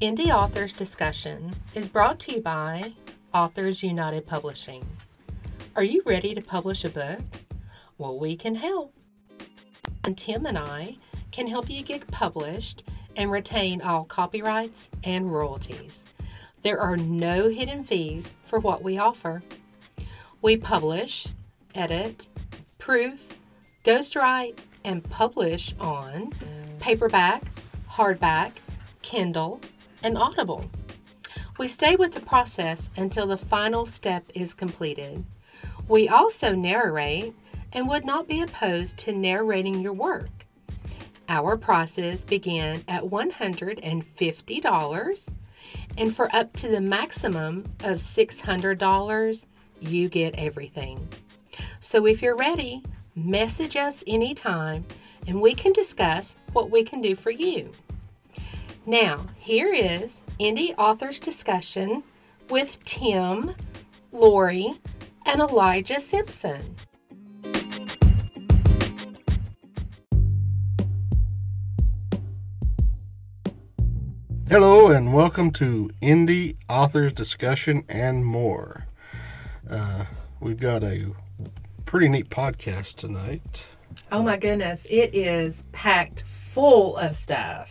Indie Authors Discussion is brought to you by Authors United Publishing. Are you ready to publish a book? Well, we can help. And Tim and I can help you get published and retain all copyrights and royalties. There are no hidden fees for what we offer. We publish, edit, proof, ghostwrite, and publish on paperback, hardback, Kindle, and Audible. We stay with the process until the final step is completed. We also narrate and would not be opposed to narrating your work. Our prices begin at $150, and for up to the maximum of $600, you get everything. So if you're ready, message us anytime and we can discuss what we can do for you. Now, here is Indie Authors Discussion with Tim, Lorie, and Elijah Simpson. Hello, and welcome to Indie Authors Discussion and more. Uh, we've got a pretty neat podcast tonight. Oh my goodness, it is packed full of stuff.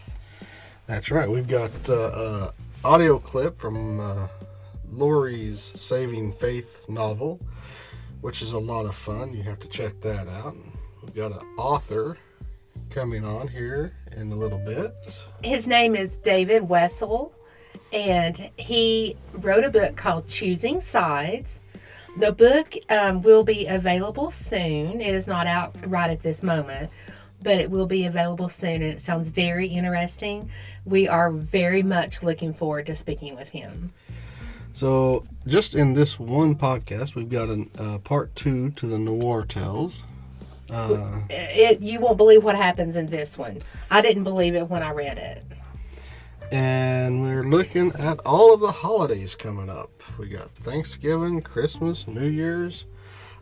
That's right. We've got uh, a audio clip from uh, Lorie's Saving Faith novel, which is a lot of fun. You have to check that out. We've got an author coming on here in a little bit. His name is David Wessel, and he wrote a book called Choosing Sides. The book um, will be available soon. It is not out right at this moment, but it will be available soon, and it sounds very interesting. We are very much looking forward to speaking with him. So, just in this one podcast, we've got a uh, part two to the Noir Tales. Uh, It you won't believe what happens in this one. I didn't believe it when I read it. and we're looking at all of the holidays coming up. We got Thanksgiving, Christmas, New Year's.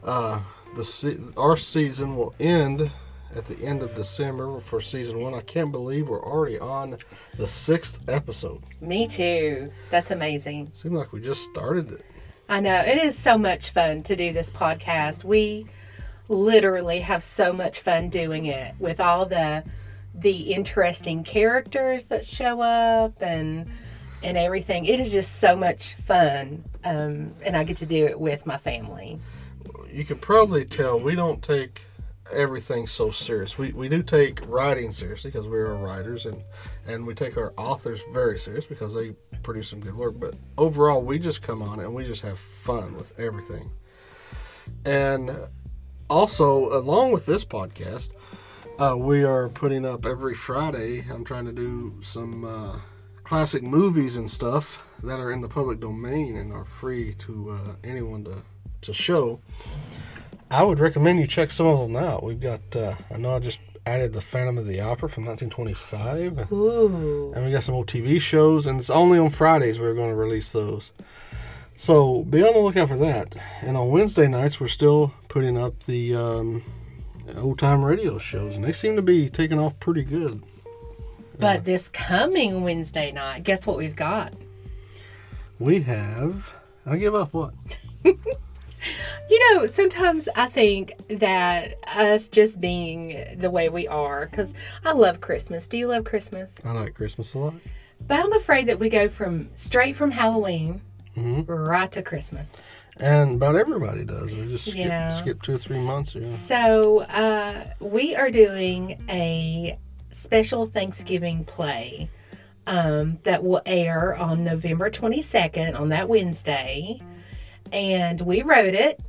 Uh, the se- our season will end at the end of December for season one. I can't believe we're already on the sixth episode. Me too. That's amazing. Seems like we just started it. I know. It is so much fun to do this podcast. We literally have so much fun doing it with all the the interesting characters that show up and and everything. It is just so much fun. Um, and I get to do it with my family. You can probably tell we don't take everything so serious. We, we do take writing seriously because we are writers and, and we take our authors very serious because they produce some good work. But overall, we just come on and we just have fun with everything. And also, along with this podcast, uh, we are putting up every Friday. I'm trying to do some uh, classic movies and stuff that are in the public domain and are free to uh, anyone to, to show. I would recommend you check some of them out. We've got, uh, I know I just added the Phantom of the Opera from 1925. Ooh. And we got some old TV shows, and it's only on Fridays we're going to release those. So be on the lookout for that. And on Wednesday nights, we're still putting up the um, old time radio shows, and they seem to be taking off pretty good. But this coming Wednesday night, guess what we've got? We have, I give up what? You know, sometimes I think that us just being the way we are, because I love Christmas. Do you love Christmas? I like Christmas a lot. But I'm afraid that we go from straight from Halloween Mhm. right to Christmas. And about everybody does. We just skip, Yeah. skip two or three months. Yeah. So uh, we are doing a special Thanksgiving play um, that will air on November 22nd on that Wednesday. And we wrote it.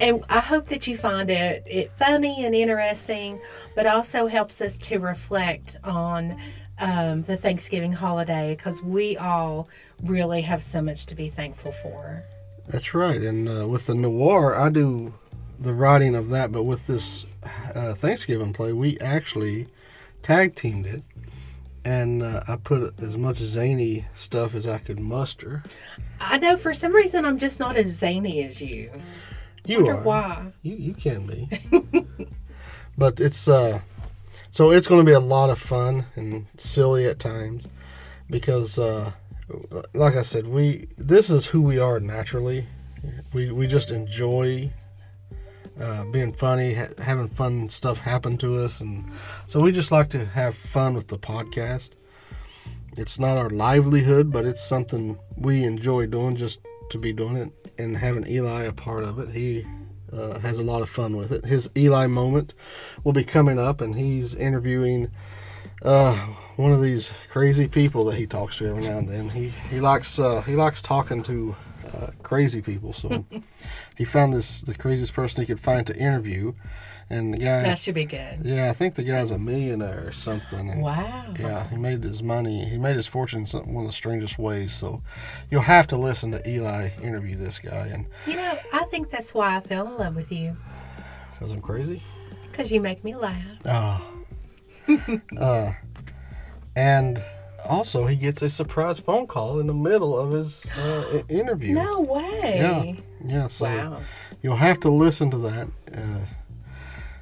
And I hope that you find it, it funny and interesting, but also helps us to reflect on um, the Thanksgiving holiday because we all really have so much to be thankful for. That's right. And uh, with the noir, I do the writing of that, but with this uh, Thanksgiving play, we actually tag teamed it. And uh, I put as much zany stuff as I could muster. I know for some reason I'm just not as zany as you. You wonder are. why. You, you can be. but it's uh so it's going to be a lot of fun and silly at times. because, uh, like I said, we this is who we are naturally. We we just enjoy uh, being funny, ha- having fun stuff happen to us, and so we just like to have fun with the podcast. It's not our livelihood, but it's something we enjoy doing just to be doing it, and having Eli a part of it. He uh, has a lot of fun with it. His Eli moment will be coming up, and he's interviewing uh, one of these crazy people that he talks to every now and then. He he likes uh, he likes talking to uh, crazy people, so he found this the craziest person he could find to interview, and the guy. That should be good. yeah, I think the guy's a millionaire or something. And Wow. yeah, he made his money. He made his fortune in some, one of the strangest ways. So you'll have to listen to Eli interview this guy, and You know, I think that's why I fell in love with you. because I'm crazy. Because you make me laugh. Oh. uh, and also, he gets a surprise phone call in the middle of his uh, interview. No way. Yeah. Yeah. So Wow. you'll have to listen to that. Uh,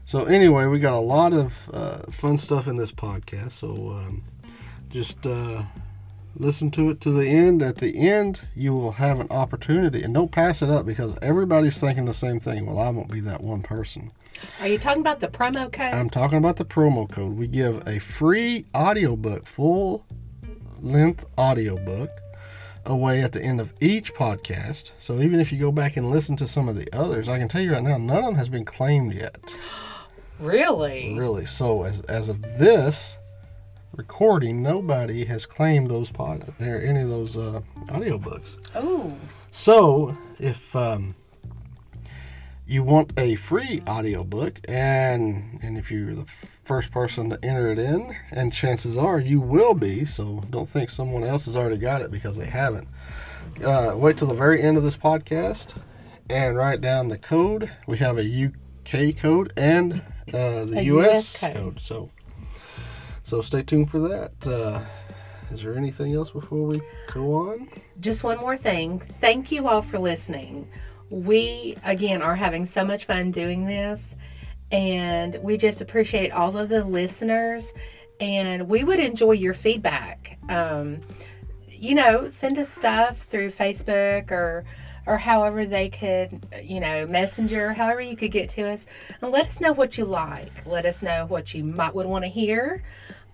so anyway, we got a lot of uh, fun stuff in this podcast. So um, just uh, listen to it to the end. At the end, you will have an opportunity, and don't pass it up because everybody's thinking the same thing. Well, I won't be that one person. Are you talking about the promo code? I'm talking about the promo code. We give a free audiobook, full length audiobook away at the end of each podcast. So even if you go back and listen to some of the others, I can tell you right now, none of them has been claimed yet. really? Really. So as as of this recording, nobody has claimed those pod or any of those uh, audiobooks. Oh. So, if um, you want a free audiobook and and if you're the first person to enter it in, and chances are you will be, so don't think someone else has already got it because they haven't. Uh, wait till the very end of this podcast and write down the code. We have a UK code and uh, the US, US code. code. So, so stay tuned for that. Uh, is there anything else before we go on? Just one more thing. Thank you all for listening. We, again, are having so much fun doing this, and we just appreciate all of the listeners. And we would enjoy your feedback. Um, you know, send us stuff through Facebook or or however they could, you know, messenger, however you could get to us, and let us know what you like. Let us know what you might would want to hear,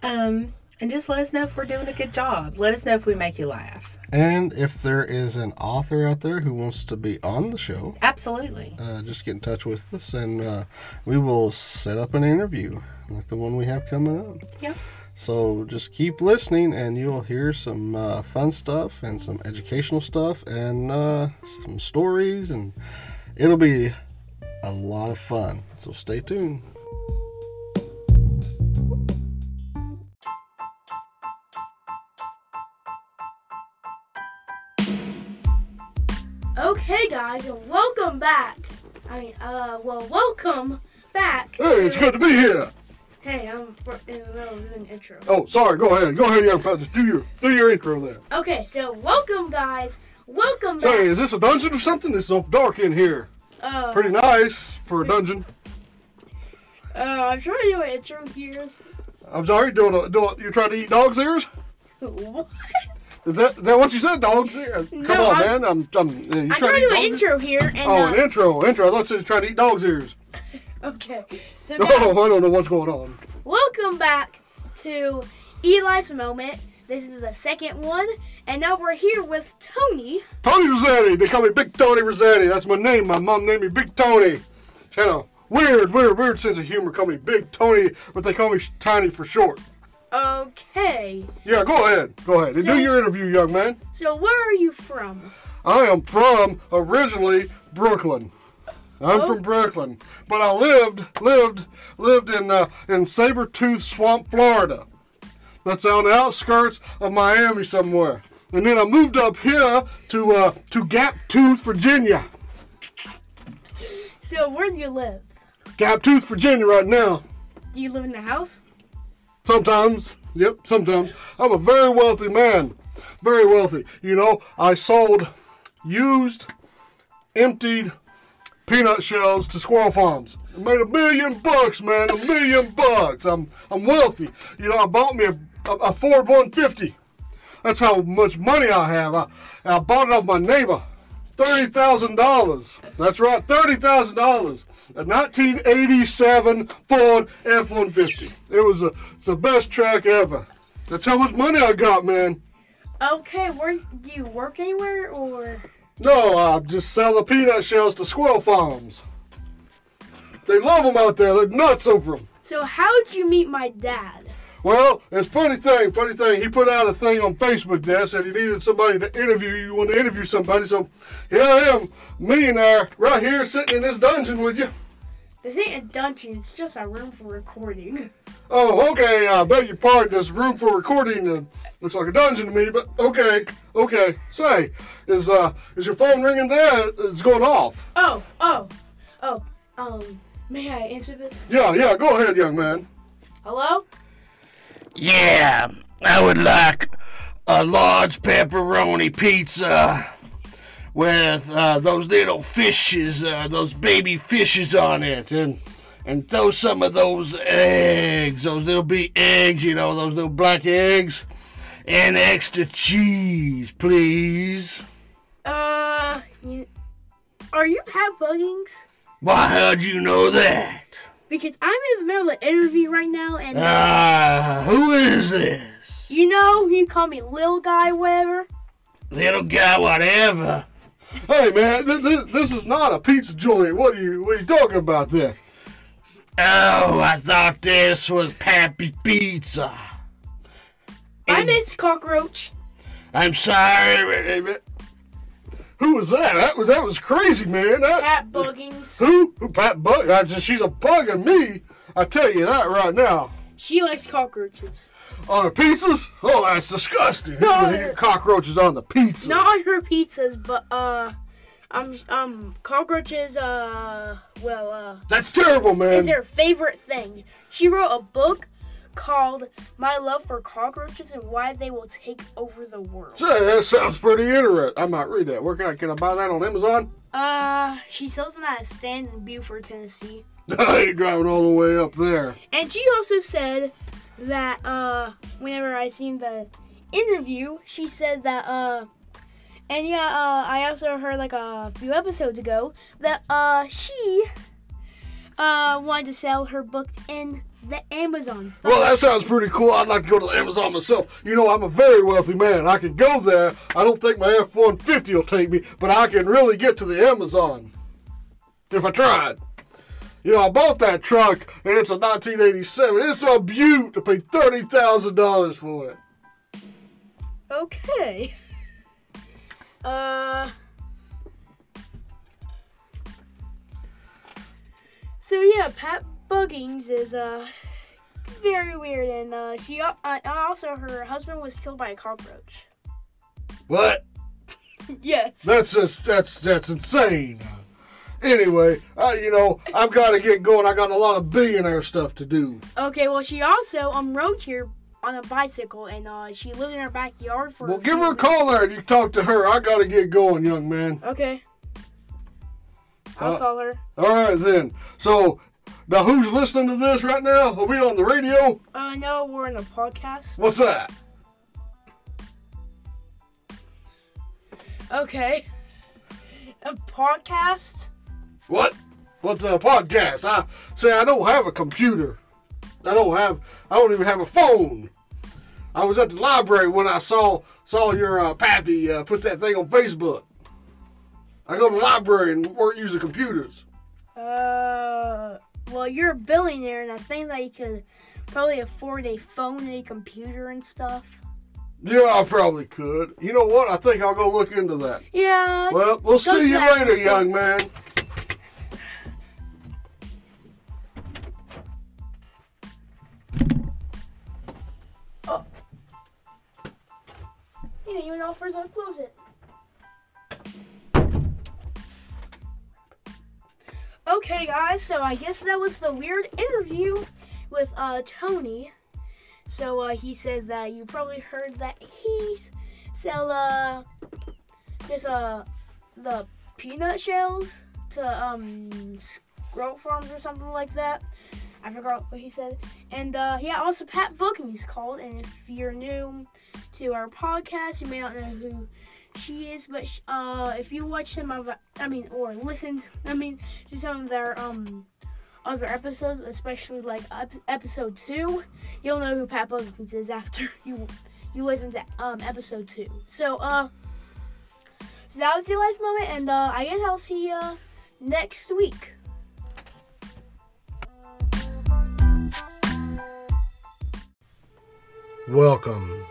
um, and just let us know if we're doing a good job. Let us know if we make you laugh. And if there is an author out there who wants to be on the show, Absolutely. uh, just get in touch with us and uh, we will set up an interview like the one we have coming up. Yep. So just keep listening and you'll hear some uh, fun stuff and some educational stuff and uh, some stories, and it'll be a lot of fun. So stay tuned. Okay, guys, welcome back. I mean, uh, well, welcome back. Hey, it's good to be here. Hey, I'm in the middle of doing an intro. Oh, sorry. Go ahead. Go ahead, young fellas. Do your do your intro there. Okay, so welcome, guys. Welcome Say, back. is this a dungeon or something? It's so dark in here. Uh, Pretty nice for a dungeon. uh, I'm trying to do an intro here. I'm sorry. Doing a, doing, you trying to eat dog's ears? What? Is that is that what you said? dog? Come No, on, I'm- man. I'm I'm. uh, You I'm trying to do an intro here, and Oh, an uh, intro, intro. I thought you were trying to eat dog's ears. okay. So, Oh, I don't know what's going on. welcome back to Eli's moment. This is the second one, and now we're here with Tony. Tony Rossetti. They call me Big Tony Rossetti. That's my name. My mom named me Big Tony. She had a weird, weird, weird sense of humor. Call me Big Tony, but they call me Tiny for short. Okay. Yeah, go ahead. Go ahead. So- Do your interview, young man. So, where are you from? I am from originally Brooklyn. I'm Oh. from Brooklyn, but I lived lived lived in uh, in Sabretooth Swamp, Florida. That's on the outskirts of Miami somewhere. And then I moved up here to uh, to Gap Tooth, Virginia. So, where do you live? Gap Tooth, Virginia, right now. Do you live in the house? Sometimes, yep, sometimes. I'm a very wealthy man. Very wealthy. You know, I sold used, emptied peanut shells to squirrel farms. I made a million bucks, man. A million bucks. I'm I'm wealthy. You know, I bought me a, a, Ford 150. That's how much money I have. I, I bought it off my neighbor. Thirty thousand dollars. That's right, thirty thousand dollars. A 1987 Ford F-150. It was a, the best truck ever. That's how much money I got, man. Okay, where do you work anywhere or? No, I just sell the peanut shells to squirrel farms. They love them out there. They're nuts over them. So how'd you meet my dad? Well, it's funny thing, funny thing. He put out a thing on Facebook there, said he needed somebody to interview you. Want to interview somebody, so here I am, Me and millionaire, right here sitting in this dungeon with you. This ain't a dungeon. It's just a room for recording. Oh, okay. I beg your pardon. This room for recording uh, looks like a dungeon to me, but okay, okay. Say, is uh, is your phone ringing there? It's going off. Oh, oh, oh. Um, may I answer this? Yeah, yeah. Go ahead, young man. Hello? Yeah, I would like a large pepperoni pizza with uh, those little fishes, uh, those baby fishes on it, and and throw some of those eggs, those little big eggs, you know, those little black eggs, and extra cheese, please. Uh, you, are you Pat Buggings? Why, how'd you know that? Because I'm in the middle of an interview right now, and Ah, who is this? you know, you call me little Guy, whatever. Little guy, whatever. Hey, man, th- th- this is not a pizza joint. What are you What are you talking about there? Oh, I thought this was Pappy Pizza. I miss Cockroach. I'm sorry. Who was that? That was that was crazy, man. That, Pat Buggings. who? Who? Pat Bug? I just, she's a bugging me. I tell you that right now. She likes cockroaches. On her pizzas? Oh, that's disgusting. No. cockroaches on the pizza? Not on her pizzas, but uh, um, um, cockroaches. Uh, well, uh, That's terrible, man. is her favorite thing. She wrote a book called "My Love for Cockroaches and Why They Will Take Over the World." Say, that sounds pretty interesting. I might read that. Where can I can I buy that on Amazon? Uh, she sells them at a stand in Beaufort, Tennessee. I ain't driving all the way up there. And she also said that uh, whenever I seen the interview, she said that uh, and yeah, uh, I also heard like a few episodes ago that uh she uh wanted to sell her books in the Amazon. Well, that sounds pretty cool. I'd like to go to the Amazon myself. You know, I'm a very wealthy man. I can go there. I don't think my F 150 will take me, but I can really get to the Amazon if I tried. You know, I bought that truck and it's a 1987. It's a beaut to pay $30,000 for it. Okay. Uh. So yeah, Pat Buggings is uh very weird, and uh, she uh, also her husband was killed by a cockroach. What? Yes. That's just, that's, that's insane. Anyway, uh, you know, I've got to get going. I got a lot of billionaire stuff to do. Okay, well she also um rode here on a bicycle, and uh she lived in her backyard for. Well, give her a call there and you talk to her. I got to get going, young man. Okay. I'll Uh, call her. All right, then. So, now who's listening to this right now? Are we on the radio? Uh, no, we're in a podcast. What's that? Okay. A podcast. What? What's a podcast? I say I don't have a computer. I don't have. I don't even have a phone. I was at the library when I saw saw your uh, pappy uh, put that thing on Facebook. I go to the library and weren't using computers. Uh, well, you're a billionaire, and I think that you could probably afford a phone and a computer and stuff. Yeah, I probably could. You know what? I think I'll go look into that. Yeah. Well, we'll see you later, episode. young man. Oh. You didn't even offer to close it. Okay, guys, so I guess that was the weird interview with uh, Tony. So uh, he said that you probably heard that he sell uh just uh the peanut shells to um farms or something like that. I forgot what he said. And uh, yeah, also Pat Bookham he's called. And if you're new to our podcast, you may not know who she is, but uh, if you watch some of, I mean, or listened, I mean, to some of their um other episodes, especially like ep- episode two, you'll know who Pat Bookham is after you you listen to um episode two. So uh, so that was the last moment, and uh, I guess I'll see you next week. Welcome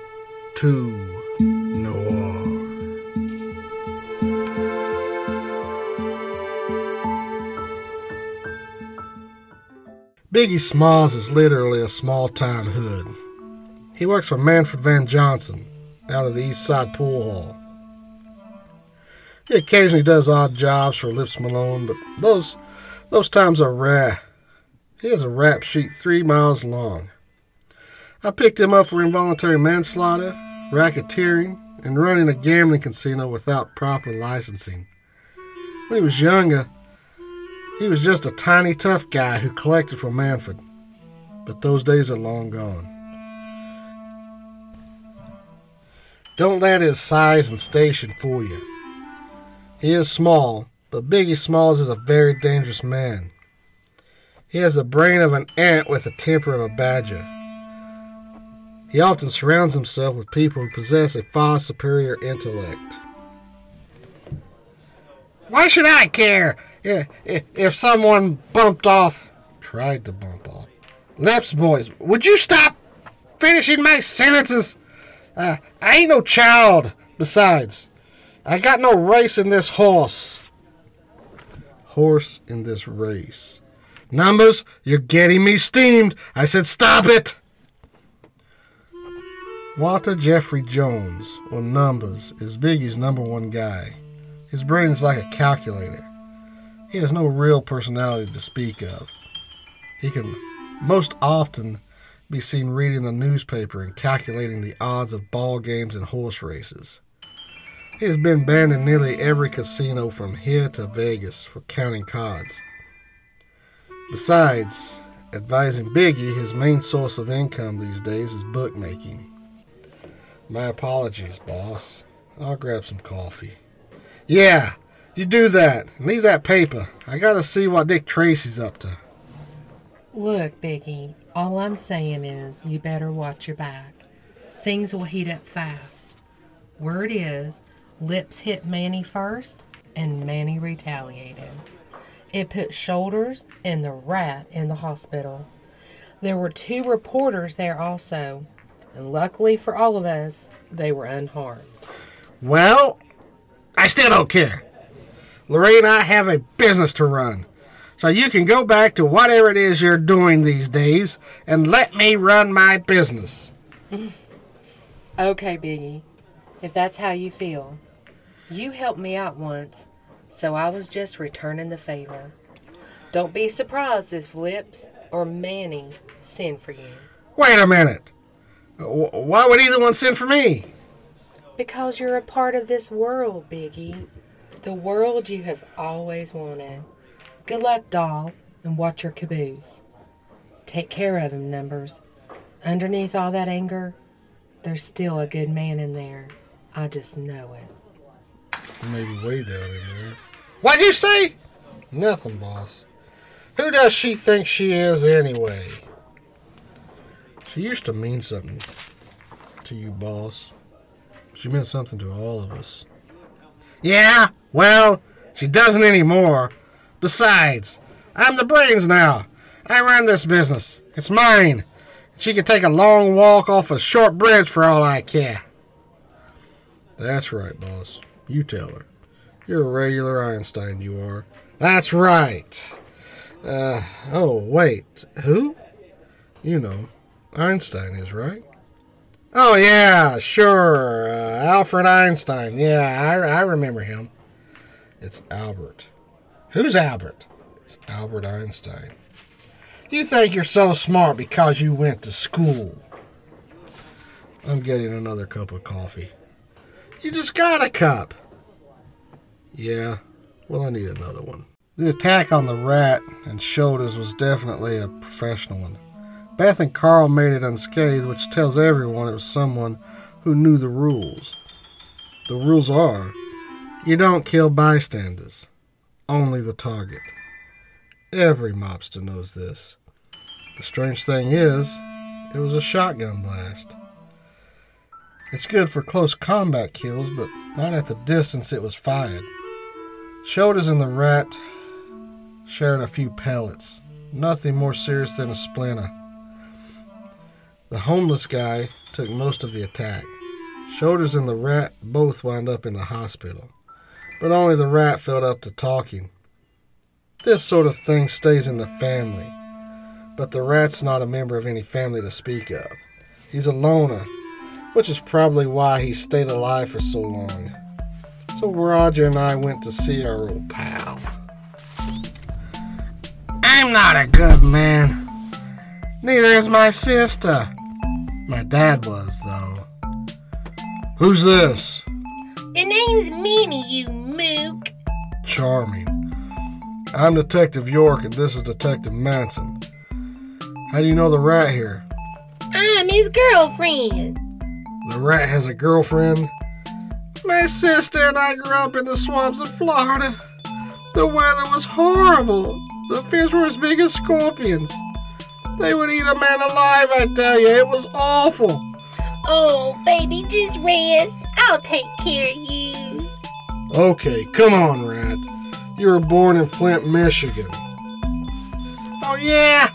to Biggie Smalls is literally a small time hood. He works for Manfred Van Johnson out of the East Side Pool Hall. He occasionally does odd jobs for Lips Malone, but those those times are rare. He has a rap sheet three miles long. I picked him up for involuntary manslaughter, racketeering, and running a gambling casino without proper licensing. When he was younger, he was just a tiny, tough guy who collected for Manfred. But those days are long gone. Don't let his size and station fool you. He is small, but Biggie Smalls is a very dangerous man. He has the brain of an ant with the temper of a badger. He often surrounds himself with people who possess a far superior intellect. Why should I care if, if someone bumped off, tried to bump off? Lips, boys, would you stop finishing my sentences? Uh, I ain't no child. Besides, I got no race in this horse. Horse in this race. Numbers, you're getting me steamed. I said stop it. Walter Jeffrey Jones, or Numbers, is Biggie's number one guy. His brain is like a calculator. He has no real personality to speak of. He can most often be seen reading the newspaper and calculating the odds of ball games and horse races. He has been banned in nearly every casino from here to Vegas for counting cards. Besides, advising Biggie, his main source of income these days is bookmaking. My apologies, boss. I'll grab some coffee. Yeah, you do that. Leave that paper. I gotta see what Dick Tracy's up to. Look, Biggie, all I'm saying is you better watch your back. Things will heat up fast. Word is, Lips hit Manny first, and Manny retaliated. It put Shoulders and the rat in the hospital. There were two reporters there also, and luckily for all of us, they were unharmed. Well, I still don't care. Lorraine and I have a business to run. So you can go back to whatever it is you're doing these days and let me run my business. Okay, Biggie, if that's how you feel. You helped me out once, so I was just returning the favor. Don't be surprised if Lips or Manny send for you. Wait a minute. Why would either one send for me? Because you're a part of this world, Biggie. The world you have always wanted. Good luck, doll, and watch your caboose. Take care of him, Numbers. Underneath all that anger, there's still a good man in there. I just know it. Maybe way down in there. What'd you say? Nothing, boss. Who does she think she is anyway? She used to mean something to you, boss. She meant something to all of us. Yeah, well, she doesn't anymore. Besides, I'm the brains now. I run this business. It's mine. She could take a long walk off a short bridge for all I care. That's right, boss. You tell her. You're a regular Einstein, you are. That's right. Uh, oh, wait. Who? You know, Einstein is, right? Oh, yeah, sure. Uh, Alfred Einstein. Yeah, I, I remember him. It's Albert. Who's Albert? It's Albert Einstein. You think you're so smart because you went to school. I'm getting another cup of coffee. You just got a cup. Yeah, well, I need another one. The attack on the rat and shoulders was definitely a professional one. Beth and Carl made it unscathed, which tells everyone it was someone who knew the rules. The rules are you don't kill bystanders, only the target. Every mobster knows this. The strange thing is, it was a shotgun blast. It's good for close combat kills, but not at the distance it was fired. Shoulders and the rat shared a few pellets, nothing more serious than a splinter. The homeless guy took most of the attack. Shoulders and the rat both wound up in the hospital, but only the rat felt up to talking. This sort of thing stays in the family, but the rat's not a member of any family to speak of. He's a loner, which is probably why he stayed alive for so long. So Roger and I went to see our old pal. I'm not a good man. Neither is my sister. My dad was, though. Who's this? The name's Minnie, you mook. Charming. I'm Detective York, and this is Detective Manson. How do you know the rat here? I'm his girlfriend. The rat has a girlfriend? My sister and I grew up in the swamps of Florida. The weather was horrible. The fish were as big as scorpions. They would eat a man alive, I tell you. It was awful. Oh, baby, just rest. I'll take care of you. Okay, come on, Rat. You were born in Flint, Michigan. Oh, yeah?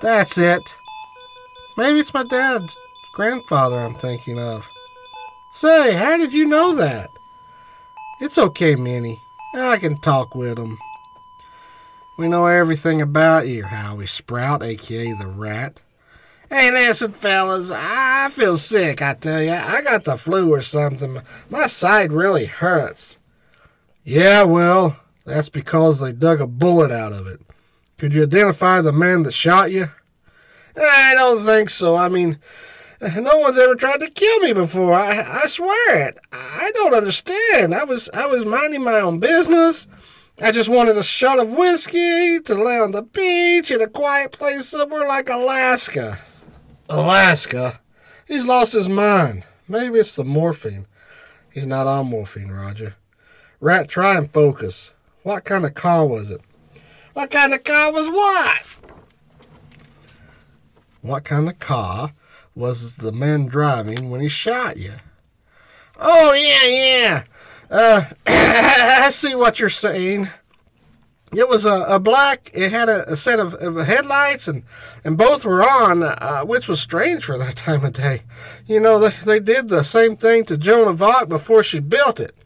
That's it. Maybe it's my dad's grandfather I'm thinking of. Say, how did you know that? It's okay, Minnie. I can talk with him. We know everything about you, Howie Sprout, aka the Rat. Hey, listen, fellas, I feel sick, I tell you. I got the flu or something. My side really hurts. Yeah, well, that's because they dug a bullet out of it. Could you identify the man that shot you? I don't think so. I mean, no one's ever tried to kill me before. I, I swear it. I don't understand. I was I was minding my own business. I just wanted a shot of whiskey to lay on the beach in a quiet place somewhere like Alaska. Alaska? He's lost his mind. Maybe it's the morphine. He's not on morphine, Roger. Rat, try and focus. What kind of car was it? What kind of car was what? What kind of car was the man driving when he shot you? Oh, yeah, yeah. Uh, I see what you're saying. It was a, a black, it had a, a set of, of, headlights, and, and both were on, uh, which was strange for that time of day. You know, they, they did the same thing to Joan of Arc before she built it.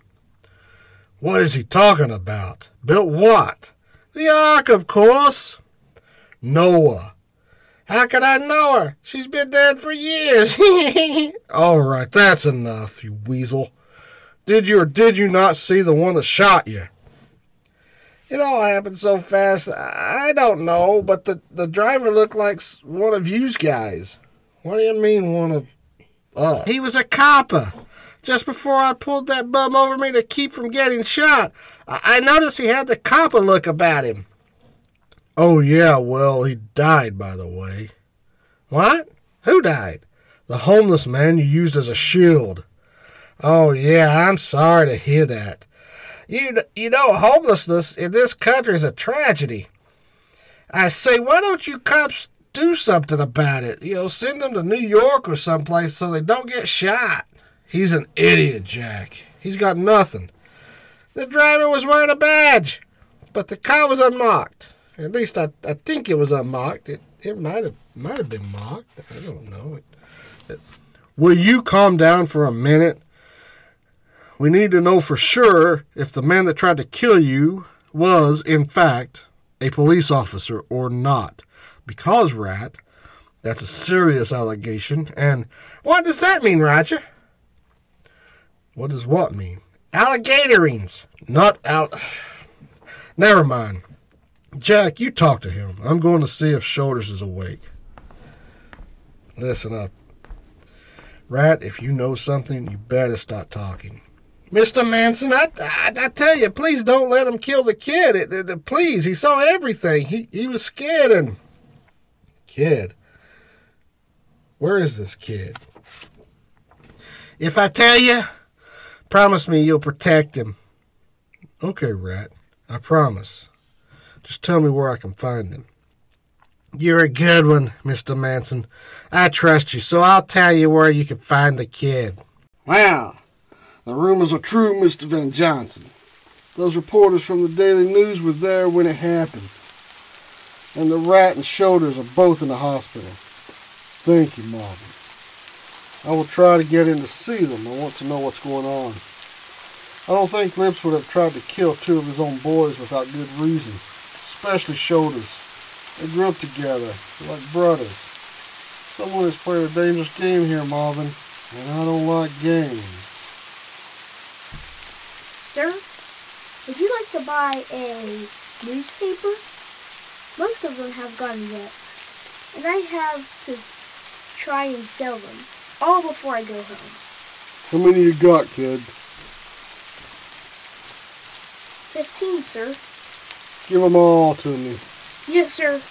What is he talking about? Built what? The Ark, of course. Noah. How could I know her? She's been dead for years. All right, that's enough, you weasel. Did you or did you not see the one that shot you? It all happened so fast, I don't know, but the, the driver looked like one of you guys. What do you mean, one of us? He was a copper. Just before I pulled that bum over me to keep from getting shot, I, I noticed he had the copper look about him. Oh, yeah, well, he died, by the way. What? Who died? The homeless man you used as a shield. Oh, yeah, I'm sorry to hear that. You, you know, homelessness in this country is a tragedy. I say, why don't you cops do something about it? You know, send them to New York or someplace so they don't get shot. He's an idiot, Jack. He's got nothing. The driver was wearing a badge, but the car was unmarked. At least I, I think it was unmarked. It it might have might have been marked. I don't know. It, it, will you calm down for a minute? We need to know for sure if the man that tried to kill you was, in fact, a police officer or not. Because, Rat, that's a serious allegation. And what does that mean, Roger? What does what mean? Alligatorings, not al. Never mind. Jack, you talk to him. I'm going to see if Shoulders is awake. Listen up. Rat, if you know something, you better stop talking. Mr. Manson, I, I, I tell you, please don't let him kill the kid. It, it- it- please, he saw everything. He, he was scared and. Kid? Where is this kid? If I tell you, promise me you'll protect him. Okay, Rat. I promise. Just tell me where I can find him. You're a good one, Mr. Manson. I trust you, so I'll tell you where you can find the kid. Wow, the rumors are true, Mr. Van Johnson. Those reporters from the Daily News were there when it happened. And the rat and shoulders are both in the hospital. Thank you, Marvin. I will try to get in to see them. I want to know what's going on. I don't think Lips would have tried to kill two of his own boys without good reason, especially Shoulders. They grew up together, like brothers. Someone has played a dangerous game here, Marvin, and I don't like games. Sir, would you like to buy a newspaper? Most of them have gun rips, and I have to try and sell them all before I go home. How many you got, kid? Fifteen, sir. Give them all to me. Yes, sir.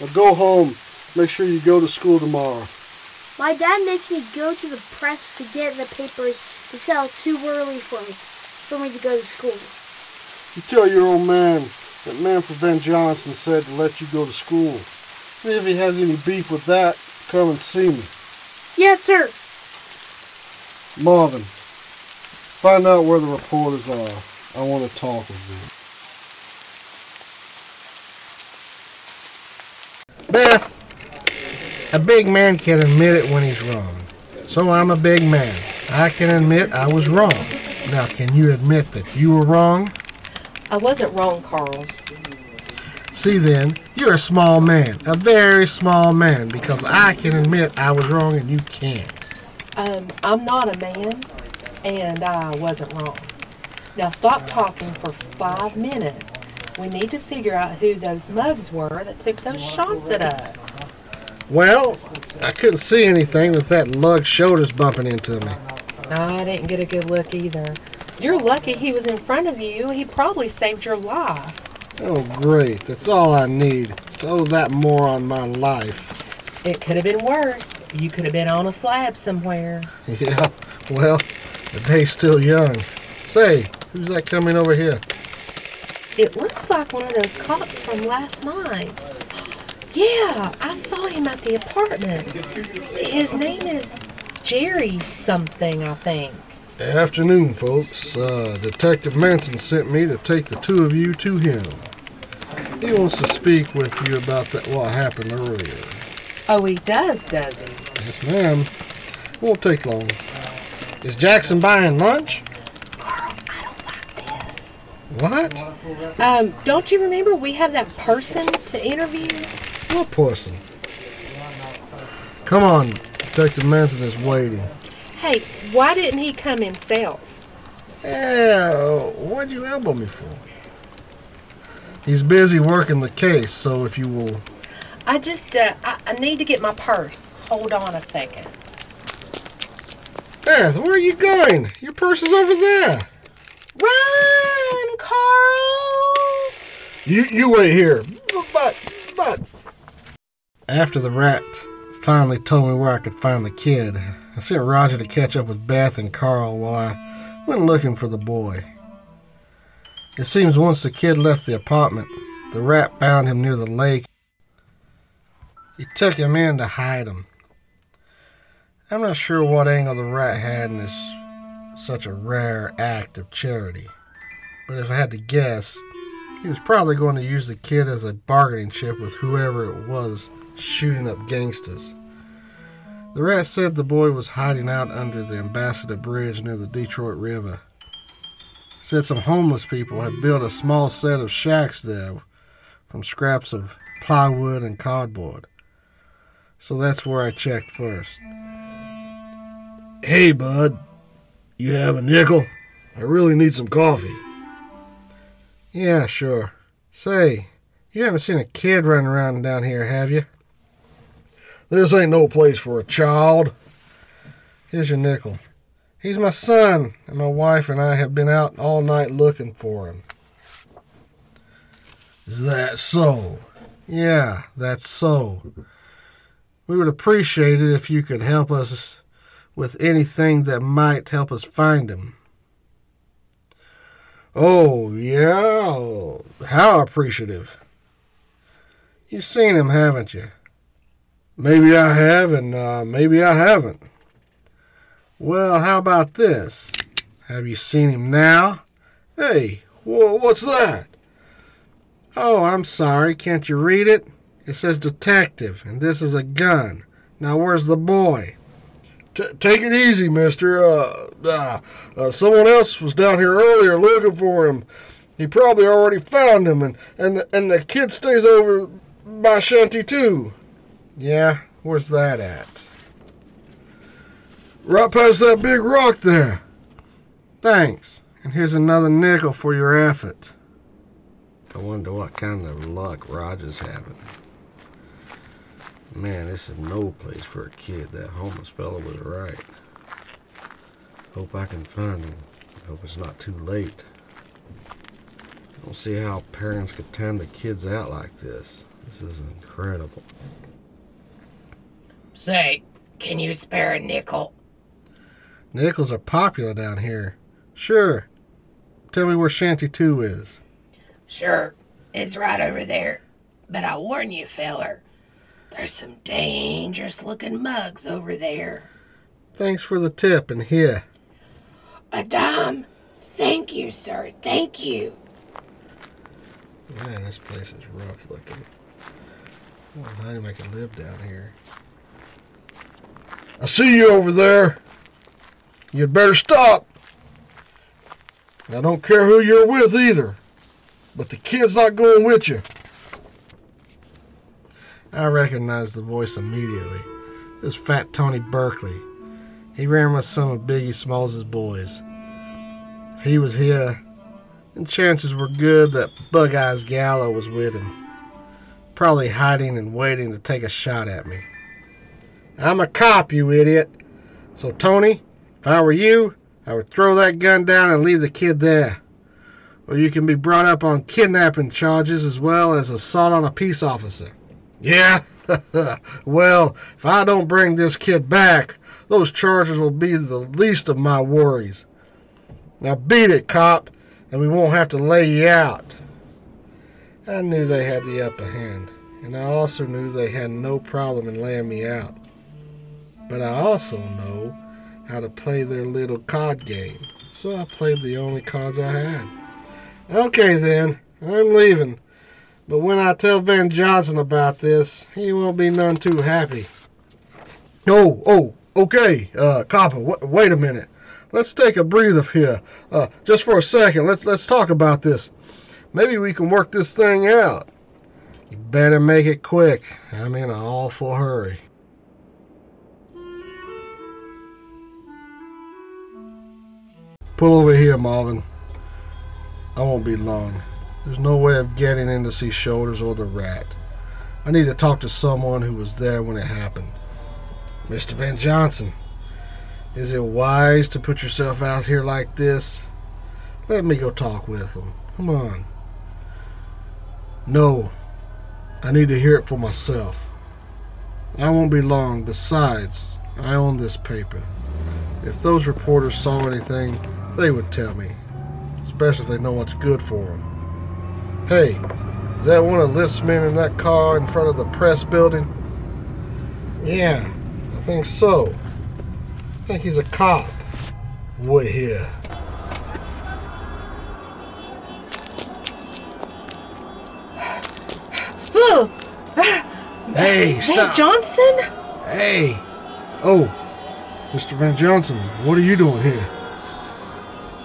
Now go home. Make sure you go to school tomorrow. My dad makes me go to the press to get the papers to sell too early for me, for me to go to school. You tell your old man that Manfred Van Johnson said to let you go to school. And if he has any beef with that, come and see me. Yes, sir. Marvin, find out where the reporters are. I want to talk with them. Beth, a big man can admit it when he's wrong. So I'm a big man. I can admit I was wrong. Now, can you admit that you were wrong? I wasn't wrong, Carl. See then, you're a small man, a very small man, because I can admit I was wrong and you can't. Um, I'm not a man, and I wasn't wrong. Now stop talking for five minutes. We need to figure out who those mugs were that took those shots at us. Well, I couldn't see anything with that lug shoulders bumping into me. I didn't get a good look either. You're lucky he was in front of you. He probably saved your life. Oh, great. That's all I need. To owe that moron my life. It could have been worse. You could have been on a slab somewhere. Yeah, well, the day's still young. Say, who's that coming over here? It looks like one of those cops from last night. Yeah, I saw him at the apartment. His name is Jerry something, I think. Afternoon, folks. Uh, Detective Manson sent me to take the two of you to him. He wants to speak with you about that what happened earlier. Oh, he does, does he? Yes, ma'am. Won't take long. Is Jackson buying lunch? Carl, I don't like this. What? Um, don't you remember we have that person to interview? What person? Come on, Detective Manson is waiting. Hey, why didn't he come himself? Yeah, what'd you elbow me for? He's busy working the case, so if you will. I just, uh, I, I need to get my purse. Hold on a second. Beth, where are you going? Your purse is over there. Run, Carl! You you wait here. But but after the rat finally told me where I could find the kid, I sent Roger to catch up with Beth and Carl while I went looking for the boy. It seems once the kid left the apartment, the rat found him near the lake. He took him in to hide him. I'm not sure what angle the rat had in this such a rare act of charity, but if I had to guess, he was probably going to use the kid as a bargaining chip with whoever it was shooting up gangsters. The rat said the boy was hiding out under the Ambassador Bridge near the Detroit River. Said some homeless people had built a small set of shacks there from scraps of plywood and cardboard. So that's where I checked first. Hey, bud. You have a nickel? I really need some coffee. Yeah, sure. Say, you haven't seen a kid running around down here, have you? This ain't no place for a child. Here's your nickel. He's my son, and my wife and I have been out all night looking for him. Is that so? Yeah, that's so. We would appreciate it if you could help us with anything that might help us find him. Oh, yeah? How appreciative? You've seen him, haven't you? Maybe I have, and uh, maybe I haven't. Well, how about this? Have you seen him now? Hey, wh- what's that? Oh, I'm sorry. Can't you read it? It says detective, and this is a gun. Now, where's the boy? T- take it easy, mister. Uh, uh, uh, someone else was down here earlier looking for him. He probably already found him, and, and, and the kid stays over by Shanty, too. Yeah, where's that at? Right past that big rock there. Thanks. And here's another nickel for your effort. I wonder what kind of luck Roger's having. Man, this is no place for a kid. That homeless fellow was right. Hope I can find him. Hope it's not too late. I don't see how parents could turn the kids out like this. This is incredible. Say, can you spare a nickel? Nickels are popular down here. Sure. Tell me where Shanty 2 is. Sure, it's right over there. But I warn you, feller, there's some dangerous looking mugs over there. Thanks for the tip, and here. A dime? Thank you, sir. Thank you. Man, this place is rough looking. Well, how do you make a live down here? I see you over there. You'd better stop. I don't care who you're with either. But the kid's not going with you. I recognized the voice immediately. It was Fat Tony Berkeley. He ran with some of Biggie Smalls' boys. If he was here, then chances were good that Bug Eyes Gallo was with him. Probably hiding and waiting to take a shot at me. I'm a cop, you idiot. So, Tony, if I were you, I would throw that gun down and leave the kid there. Or you can be brought up on kidnapping charges as well as assault on a peace officer. Yeah? well, if I don't bring this kid back, those charges will be the least of my worries. Now beat it, cop, and we won't have to lay you out. I knew they had the upper hand, and I also knew they had no problem in laying me out. But I also know how to play their little card game, so I played the only cards I had. Okay then, I'm leaving. But when I tell Van Johnson about this, he won't be none too happy. Oh, oh, okay, uh, copper, wait a minute. Let's take a breather here. Uh, just for a second, let's let's talk about this. Maybe we can work this thing out. You better make it quick. I'm in an awful hurry. Pull over here, Marvin. I won't be long. There's no way of getting in to see Shoulders or the rat. I need to talk to someone who was there when it happened. Mr. Van Johnson, is it wise to put yourself out here like this? Let me go talk with him. Come on. No, I need to hear it for myself. I won't be long. Besides, I own this paper. If those reporters saw anything, they would tell me, especially if they know what's good for them. Hey, is that one of Lift's men in that car in front of the press building? Yeah, I think so. I think he's a cop. Wait here. Ooh, Hey, hey. Johnson? Hey. Oh, Mr. Van Johnson, what are you doing here?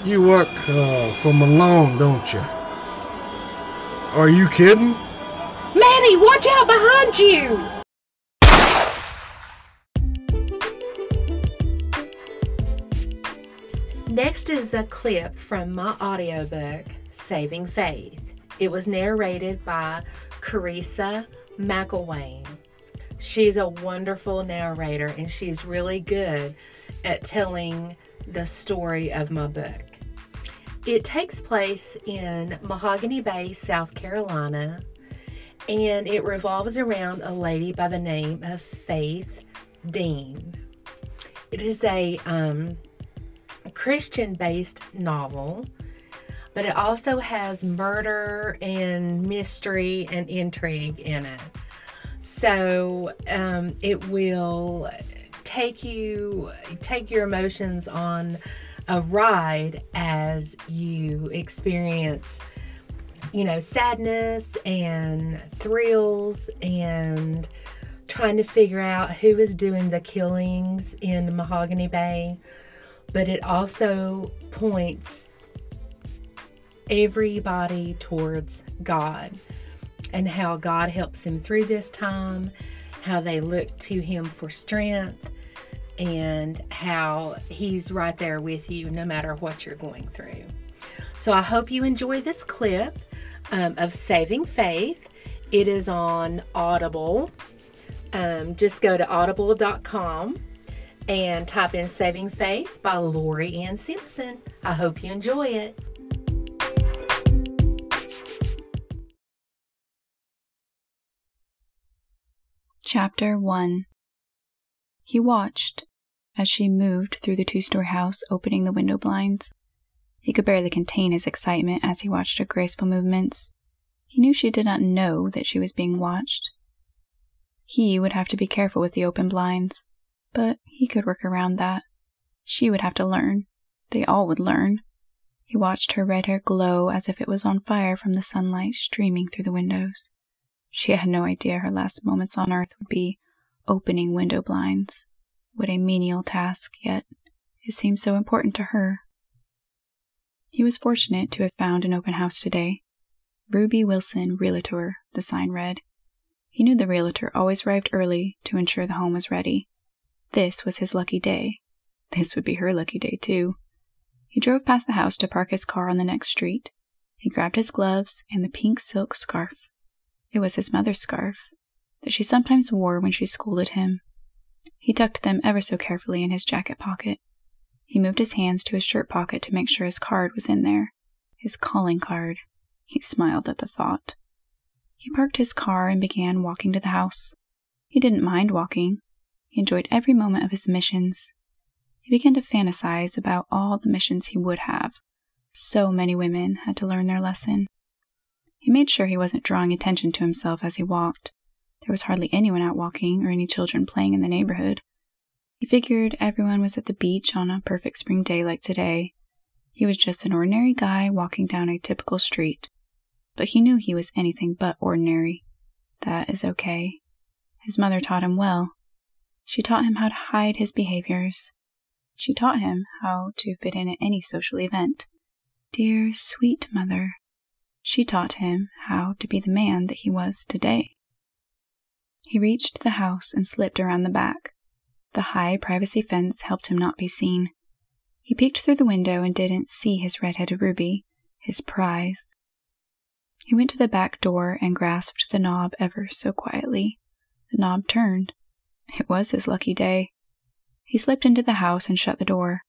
You work uh, for Malone, don't you? Are you kidding? Manny, watch out behind you! Next is a clip from my audiobook, Saving Faith. It was narrated by Carissa McElwain. She's a wonderful narrator and she's really good at telling the story of my book. It takes place in Mahogany Bay, South Carolina, and it revolves around a lady by the name of Faith Dean. It is a um, Christian based novel, but it also has murder and mystery and intrigue in it. So um, it will take you, take your emotions on a ride as you experience you know, sadness and thrills and trying to figure out who is doing the killings in Mahogany Bay. But it also points everybody towards God and how God helps them through this time, how they look to Him for strength, and how He's right there with you no matter what you're going through. So I hope you enjoy this clip um, of Saving Faith. It is on Audible. Um, just go to audible.com and type in Saving Faith by Lorie Ann Simpson. I hope you enjoy it. Chapter 1 He watched as she moved through the two story house, opening the window blinds. He could barely contain his excitement as he watched her graceful movements. He knew she did not know that she was being watched. He would have to be careful with the open blinds, but he could work around that. She would have to learn. They all would learn. He watched her red hair glow as if it was on fire from the sunlight streaming through the windows. She had no idea her last moments on earth would be opening window blinds. What a menial task, yet it seemed so important to her. He was fortunate to have found an open house today. Ruby Wilson, Realtor, the sign read. He knew the realtor always arrived early to ensure the home was ready. This was his lucky day. This would be her lucky day, too. He drove past the house to park his car on the next street. He grabbed his gloves and the pink silk scarf. It was his mother's scarf that she sometimes wore when she scolded him. He tucked them ever so carefully in his jacket pocket. He moved his hands to his shirt pocket to make sure his card was in there. His calling card. He smiled at the thought. He parked his car and began walking to the house. He didn't mind walking. He enjoyed every moment of his missions. He began to fantasize about all the missions he would have. So many women had to learn their lesson. He made sure he wasn't drawing attention to himself as he walked. There was hardly anyone out walking or any children playing in the neighborhood. He figured everyone was at the beach on a perfect spring day like today. He was just an ordinary guy walking down a typical street. But he knew he was anything but ordinary. That is okay. His mother taught him well. She taught him how to hide his behaviors. She taught him how to fit in at any social event. Dear, sweet mother. She taught him how to be the man that he was today. He reached the house and slipped around the back. The high privacy fence helped him not be seen. He peeked through the window and didn't see his red-headed ruby, his prize. He went to the back door and grasped the knob ever so quietly. The knob turned. It was his lucky day. He slipped into the house and shut the door.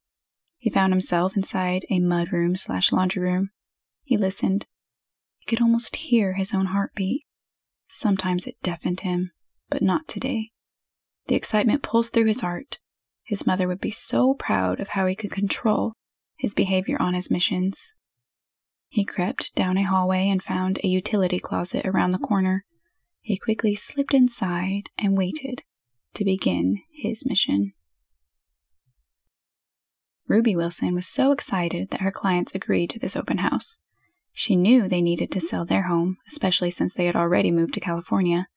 He found himself inside a mudroom slash laundry room. He listened. He could almost hear his own heartbeat. Sometimes it deafened him, but not today. The excitement pulsed through his heart. His mother would be so proud of how he could control his behavior on his missions. He crept down a hallway and found a utility closet around the corner. He quickly slipped inside and waited to begin his mission. Ruby Wilson was so excited that her clients agreed to this open house. She knew they needed to sell their home, especially since they had already moved to California.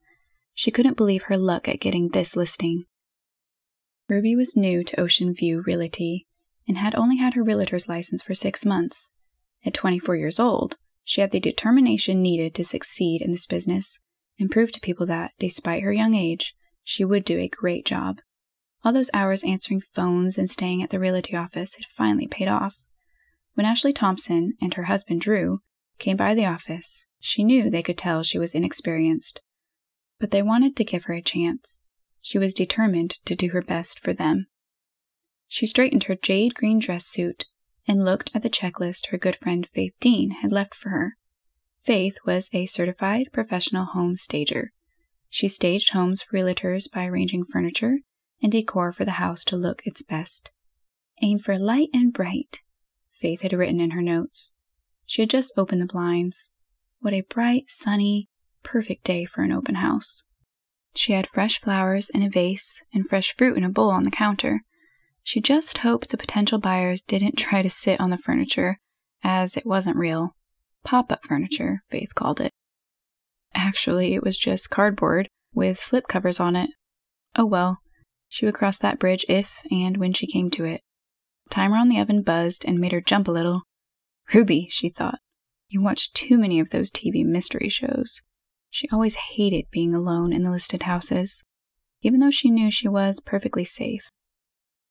She couldn't believe her luck at getting this listing. Ruby was new to Ocean View Realty and had only had her realtor's license for six months. At 24 years old, she had the determination needed to succeed in this business and prove to people that, despite her young age, she would do a great job. All those hours answering phones and staying at the realty office had finally paid off. When Ashley Thompson and her husband Drew came by the office, she knew they could tell she was inexperienced but they wanted to give her a chance. She was determined to do her best for them. She straightened her jade green dress suit and looked at the checklist her good friend Faith Dean had left for her. Faith was a certified professional home stager. She staged homes for realtors by arranging furniture and decor for the house to look its best. Aim for light and bright, Faith had written in her notes. She had just opened the blinds. What a bright, sunny, perfect day for an open house. She had fresh flowers in a vase and fresh fruit in a bowl on the counter. She just hoped the potential buyers didn't try to sit on the furniture, as it wasn't real. Pop up furniture, Faith called it. Actually, it was just cardboard with slip covers on it. Oh well, she would cross that bridge if and when she came to it. The timer on the oven buzzed and made her jump a little. Ruby, she thought, you watch too many of those TV mystery shows. She always hated being alone in the listed houses, even though she knew she was perfectly safe.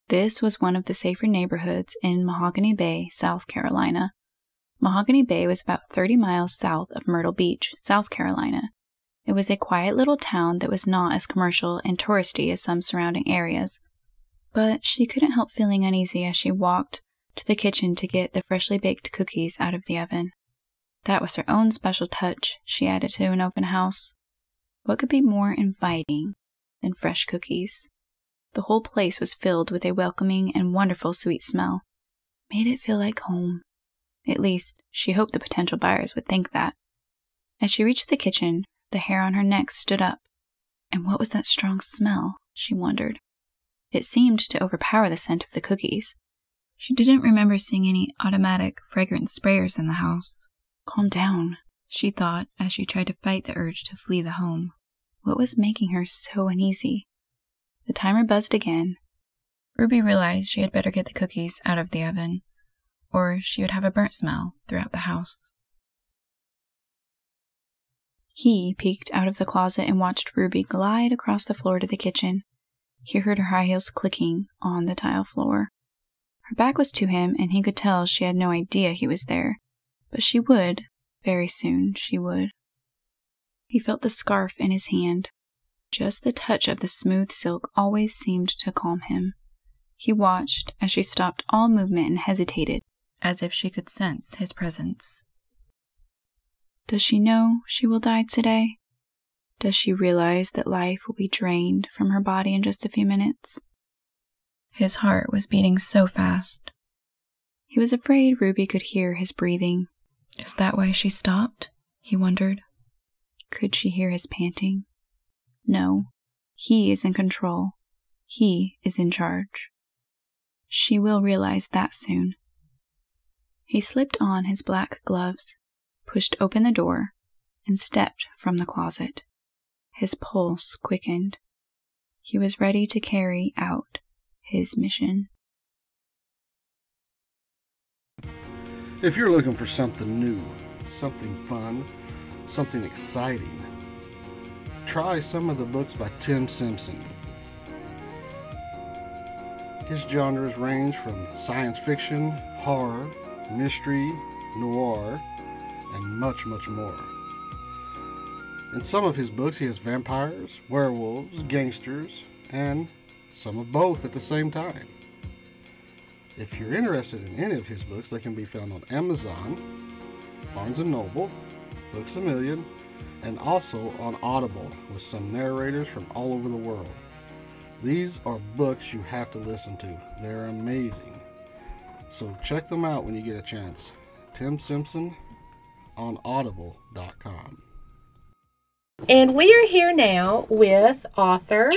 This was one of the safer neighborhoods in Mahogany Bay, South Carolina. Mahogany Bay was about 30 miles south of Myrtle Beach, South Carolina. It was a quiet little town that was not as commercial and touristy as some surrounding areas. But she couldn't help feeling uneasy as she walked to the kitchen to get the freshly baked cookies out of the oven. That was her own special touch she added to an open house. What could be more inviting than fresh cookies? The whole place was filled with a welcoming and wonderful sweet smell. Made it feel like home. At least, she hoped the potential buyers would think that. As she reached the kitchen, the hair on her neck stood up. And what was that strong smell? She wondered. It seemed to overpower the scent of the cookies. She didn't remember seeing any automatic fragrance sprayers in the house. Calm down, she thought as she tried to fight the urge to flee the home. What was making her so uneasy? The timer buzzed again. Ruby realized she had better get the cookies out of the oven, or she would have a burnt smell throughout the house. He peeked out of the closet and watched Ruby glide across the floor to the kitchen. He heard her high heels clicking on the tile floor. Her back was to him, and he could tell she had no idea he was there, but she would, very soon she would. He felt the scarf in his hand, just the touch of the smooth silk always seemed to calm him. He watched as she stopped all movement and hesitated, as if she could sense his presence. Does she know she will die today? Does she realize that life will be drained from her body in just a few minutes? His heart was beating so fast. He was afraid Ruby could hear his breathing. Is that why she stopped? He wondered. Could she hear his panting? No, he is in control. He is in charge. She will realize that soon. He slipped on his black gloves, pushed open the door, and stepped from the closet. His pulse quickened. He was ready to carry out his mission. If you're looking for something new, something fun, something exciting, try some of the books by Tim Simpson. His genres range from science fiction, horror, mystery, noir, and much, much more. In some of his books, he has vampires, werewolves, gangsters, and some of both at the same time. If you're interested in any of his books, they can be found on Amazon, Barnes & Noble, Books A Million, and also on Audible with some narrators from all over the world. These are books you have to listen to. They're amazing. So check them out when you get a chance. Tim Simpson on audible.com. And we are here now with author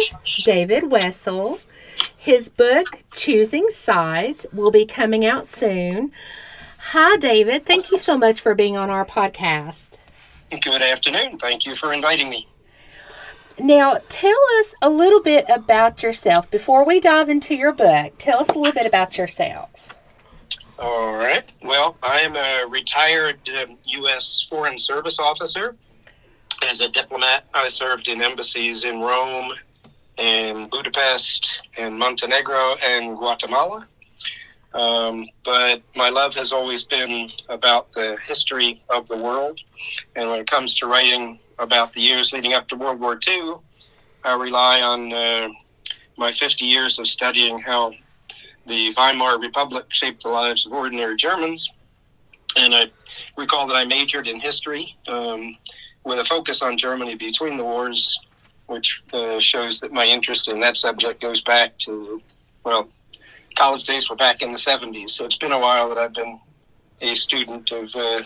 David Wessel. His book, Choosing Sides, will be coming out soon. Hi, David. Thank you so much for being on our podcast. Good afternoon. Thank you for inviting me. Now, tell us a little bit about yourself before we dive into your book. Tell us a little bit about yourself. All right. Well, I am a retired um, U.S. Foreign Service officer. As a diplomat, I served in embassies in Rome and Budapest and Montenegro and Guatemala. Um, but my love has always been about the history of the world. And when it comes to writing about the years leading up to World War II, I rely on uh, my 50 years of studying how the Weimar Republic shaped the lives of ordinary Germans. And I recall that I majored in history um, with a focus on Germany between the wars, which uh, shows that my interest in that subject goes back to, well, college days were back in the 70s. So it's been a while that I've been a student of uh,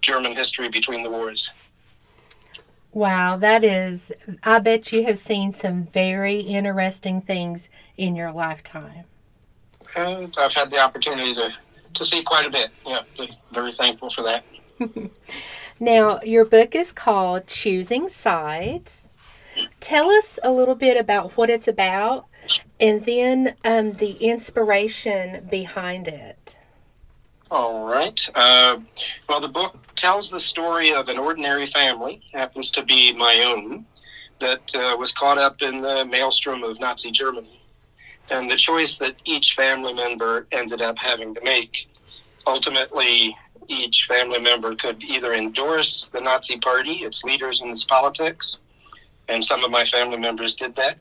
German history between the wars. Wow, that is, I bet you have seen some very interesting things in your lifetime. And I've had the opportunity to, to see quite a bit. Yeah, very thankful for that. Now, your book is called Choosing Sides. Tell us a little bit about what it's about and then um, the inspiration behind it. All right. Uh, well, the book tells the story of an ordinary family, happens to be my own, that uh, was caught up in the maelstrom of Nazi Germany. And the choice that each family member ended up having to make. Ultimately, each family member could either endorse the Nazi Party, its leaders, and its politics, and some of my family members did that.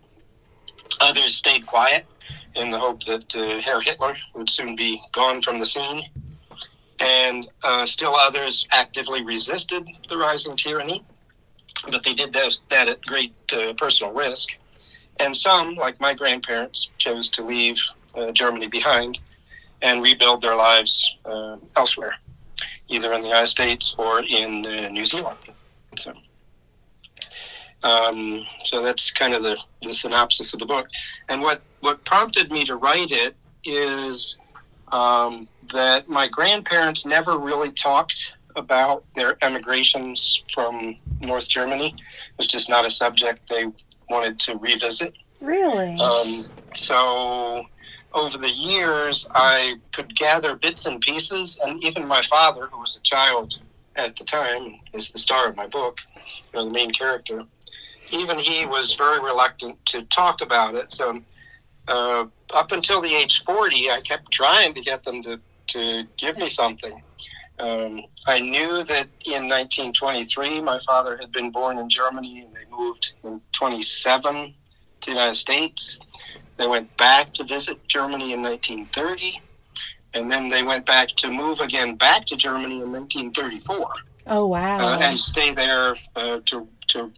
Others stayed quiet in the hope that uh, Herr Hitler would soon be gone from the scene and uh, still others actively resisted the rising tyranny, but they did that, that at great uh, personal risk. And some, like my grandparents, chose to leave uh, Germany behind and rebuild their lives uh, elsewhere, either in the United States or in uh, New Zealand. So, um, so that's kind of the, the synopsis of the book. And what, what prompted me to write it is um, that my grandparents never really talked about their emigrations from North Germany. It was just not a subject they wanted to revisit. Really? Um, so over the years, I could gather bits and pieces, and even my father, who was a child at the time, is the star of my book, you know, the main character. Even he was very reluctant to talk about it. So uh, up until the age 40, I kept trying to get them to, to give me something. Um, I knew that in 1923, my father had been born in Germany and they moved in 27 to the United States. They went back to visit Germany in 1930, and then they went back to move again back to Germany in 1934 Oh, wow. uh, and stay there uh, to, to.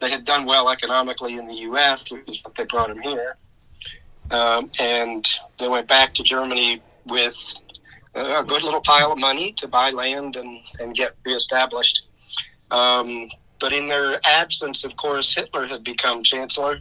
They had done well economically in the U.S., which is what they brought them here. Um, and they went back to Germany with a good little pile of money to buy land and, and get reestablished. Um, but in their absence, of course, Hitler had become chancellor.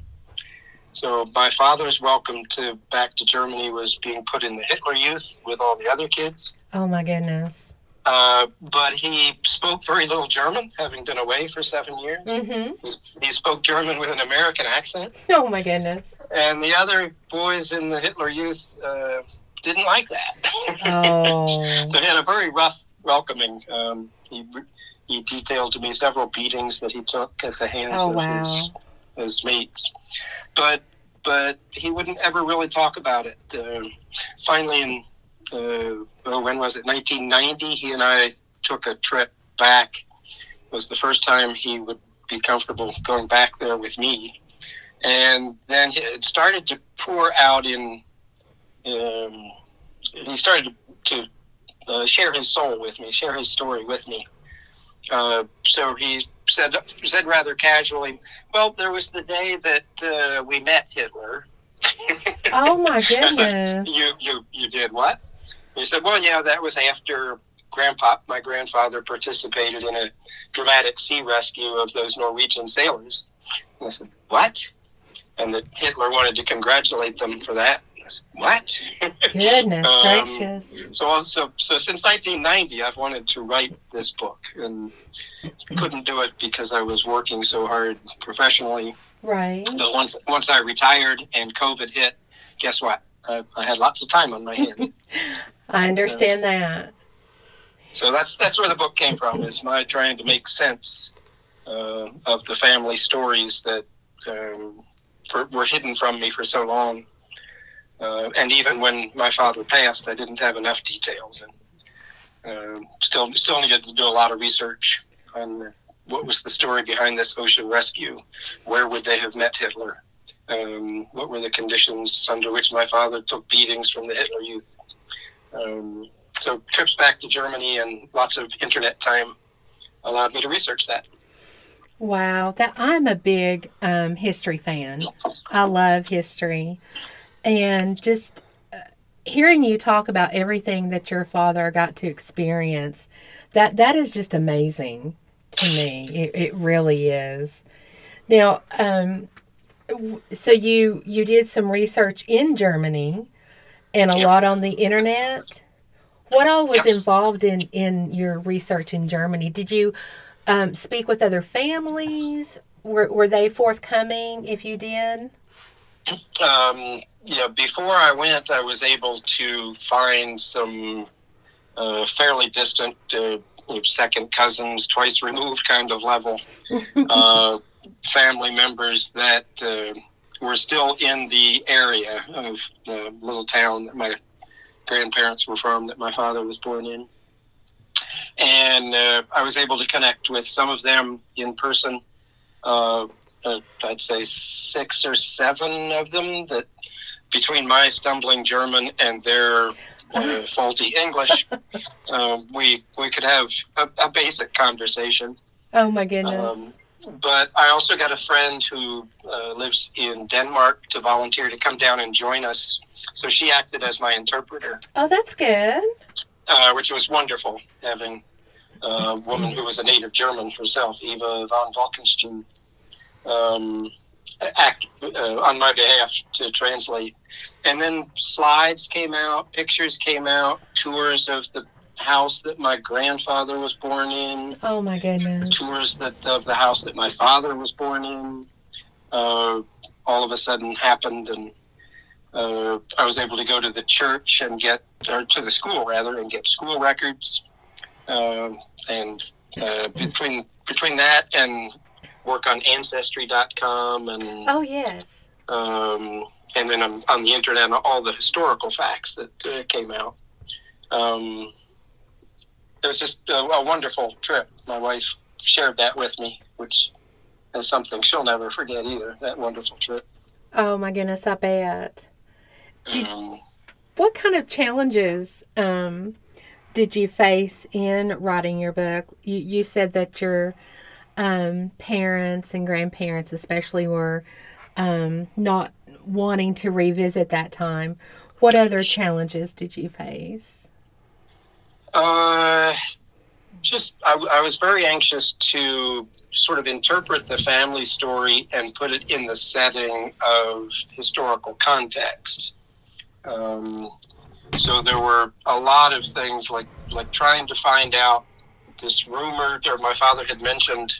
So my father's welcome to back to Germany was being put in the Hitler Youth with all the other kids. oh, my goodness. Uh, but he spoke very little German, having been away for seven years. Mm-hmm. He spoke German with an American accent. Oh, my goodness. And the other boys in the Hitler Youth uh, didn't like that. Oh. so he had a very rough welcoming. Um, he, he detailed to me several beatings that he took at the hands Oh, of wow. his, his mates. But but he wouldn't ever really talk about it. Um finally, in uh, oh, when was it? 1990. He and I took a trip back. It was the first time he would be comfortable going back there with me. And then it started to pour out in. Um, he started to uh, share his soul with me, share his story with me. Uh, so he said said rather casually, "Well, there was the day that uh, we met Hitler." Oh, my goodness. you you you did what? He said, "Well, yeah, that was after Grandpa, my grandfather, participated in a dramatic sea rescue of those Norwegian sailors." And I said, "What?" And that Hitler wanted to congratulate them for that. Said, what? Goodness Um, gracious. So, so, so since 1990, I've wanted to write this book and couldn't do it because I was working so hard professionally. Right. But once, once I retired and COVID hit, guess what? I, I had lots of time on my hands. I understand that. so that's that's where the book came from. Is my trying to make sense uh, of the family stories that um, for, were hidden from me for so long. Uh, and even when my father passed, I didn't have enough details, and uh, still still needed to do a lot of research on what was the story behind this ocean rescue. Where would they have met Hitler? Um, what were the conditions under which my father took beatings from the Hitler Youth? Um, so trips back to Germany and lots of internet time allowed me to research that. Wow, that I'm a big um, history fan. I love history, and just uh, hearing you talk about everything that your father got to experience, that that is just amazing to me. It, it really is. Now, um, so you you did some research in Germany, and a Yep. lot on the internet. What all was involved in in your research in Germany? Did you um, speak with other families? Were, were they forthcoming if you did? um, know, before I went, I was able to find some uh, fairly distant uh, second cousins, twice removed kind of level uh, family members that uh, were still in the area of the little town that my grandparents were from, that my father was born in. And uh, I was able to connect with some of them in person. Uh, uh, I'd say six or seven of them that between my stumbling German and their uh, faulty English, uh, we we could have a, a basic conversation. Oh my goodness. Um, but I also got a friend who uh, lives in Denmark to volunteer to come down and join us. So she acted as my interpreter, oh, that's good. uh, which was wonderful having a woman who was a native German herself, Eva von Wolkenstein, um, act uh, on my behalf to translate. And then slides came out, pictures came out, tours of the house that my grandfather was born in, Oh my goodness. tours that of the house that my father was born in. Uh, all of a sudden happened, and uh, I was able to go to the church and get, or to the school rather, and get school records. Um and uh, between between that and work on Ancestry.com and Oh yes. um, and then on, on the internet all the historical facts that uh, came out. Um, it was just a, a wonderful trip. My wife shared that with me, which is something she'll never forget either. That wonderful trip. Oh my goodness. I bet. Did- Um, What kind of challenges um, did you face in writing your book? You, you said that your um, parents and grandparents, especially, were um, not wanting to revisit that time. What other challenges did you face? Uh, just I, I was very anxious to sort of interpret the family story and put it in the setting of historical context. Um, so there were a lot of things like like trying to find out this rumored or my father had mentioned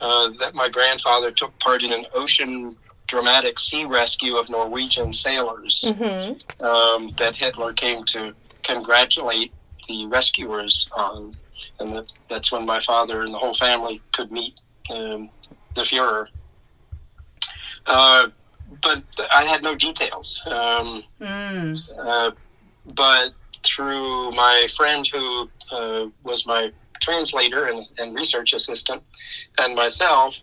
uh, that my grandfather took part in an ocean dramatic sea rescue of Norwegian sailors Mm-hmm. um, that Hitler came to congratulate the rescuers on, and that, that's when my father and the whole family could meet um, the Fuhrer. Uh, but I had no details. Um, Mm. uh, but through my friend who uh, was my translator and, and research assistant, and myself,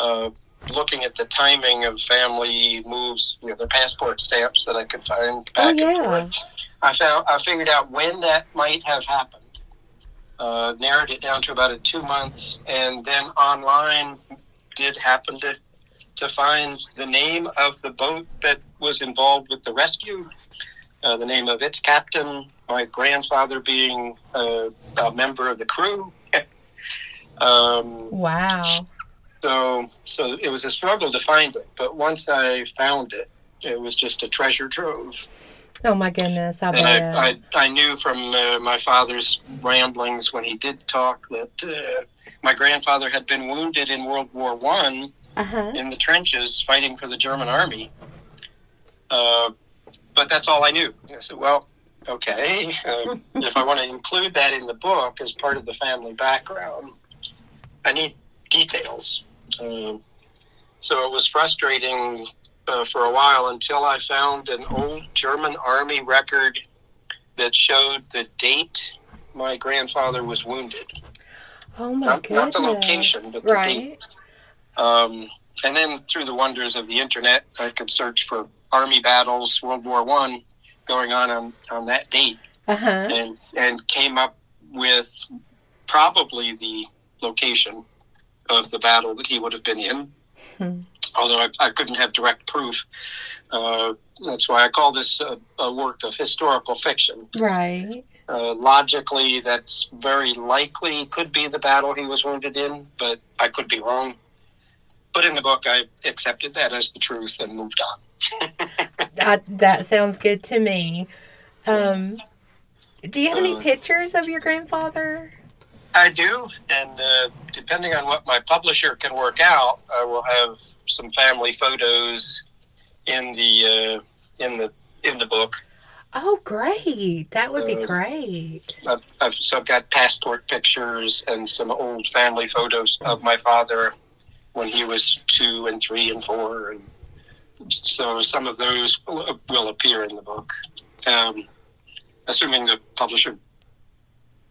uh, looking at the timing of family moves, you know, their passport stamps that I could find back Oh, and forth, I found I figured out when that might have happened. Uh, narrowed it down to about a two months, and then online did happen to to find the name of the boat that was involved with the rescue, uh, the name of its captain, my grandfather being uh, a member of the crew. um, Wow. so, so it was a struggle to find it, but once I found it, it was just a treasure trove. Oh my goodness. I And. I, I, I knew from uh, my father's ramblings when he did talk that uh, my grandfather had been wounded in World War One uh huh. in the trenches fighting for the German army. Uh, but that's all I knew. I said, well, okay. Um, if I want to include that in the book as part of the family background, I need details. Um, so it was frustrating uh, for a while until I found an old German army record that showed the date my grandfather was wounded. Oh my Not, goodness. not the location, but the right. date. Um, and then through the wonders of the internet, I could search for army battles, World War One, going on, on on that date, Uh huh. and and came up with probably the location of the battle that he would have been in. Hmm. Although I, I couldn't have direct proof. Uh, that's why I call this a, a work of historical fiction. Right. Uh, logically, that's very likely could be the battle he was wounded in, but I could be wrong. But in the book, I accepted that as the truth and moved on. I, that sounds good to me. Um, do you have any Uh, pictures of your grandfather? I do, and uh, depending on what my publisher can work out, I will have some family photos in the uh, in the in the book. Oh, great. That would be Uh, great. I've, I've, so I've got passport pictures and some old family photos of my father when he was two and three and four, and so some of those will, will appear in the book, um, assuming the publisher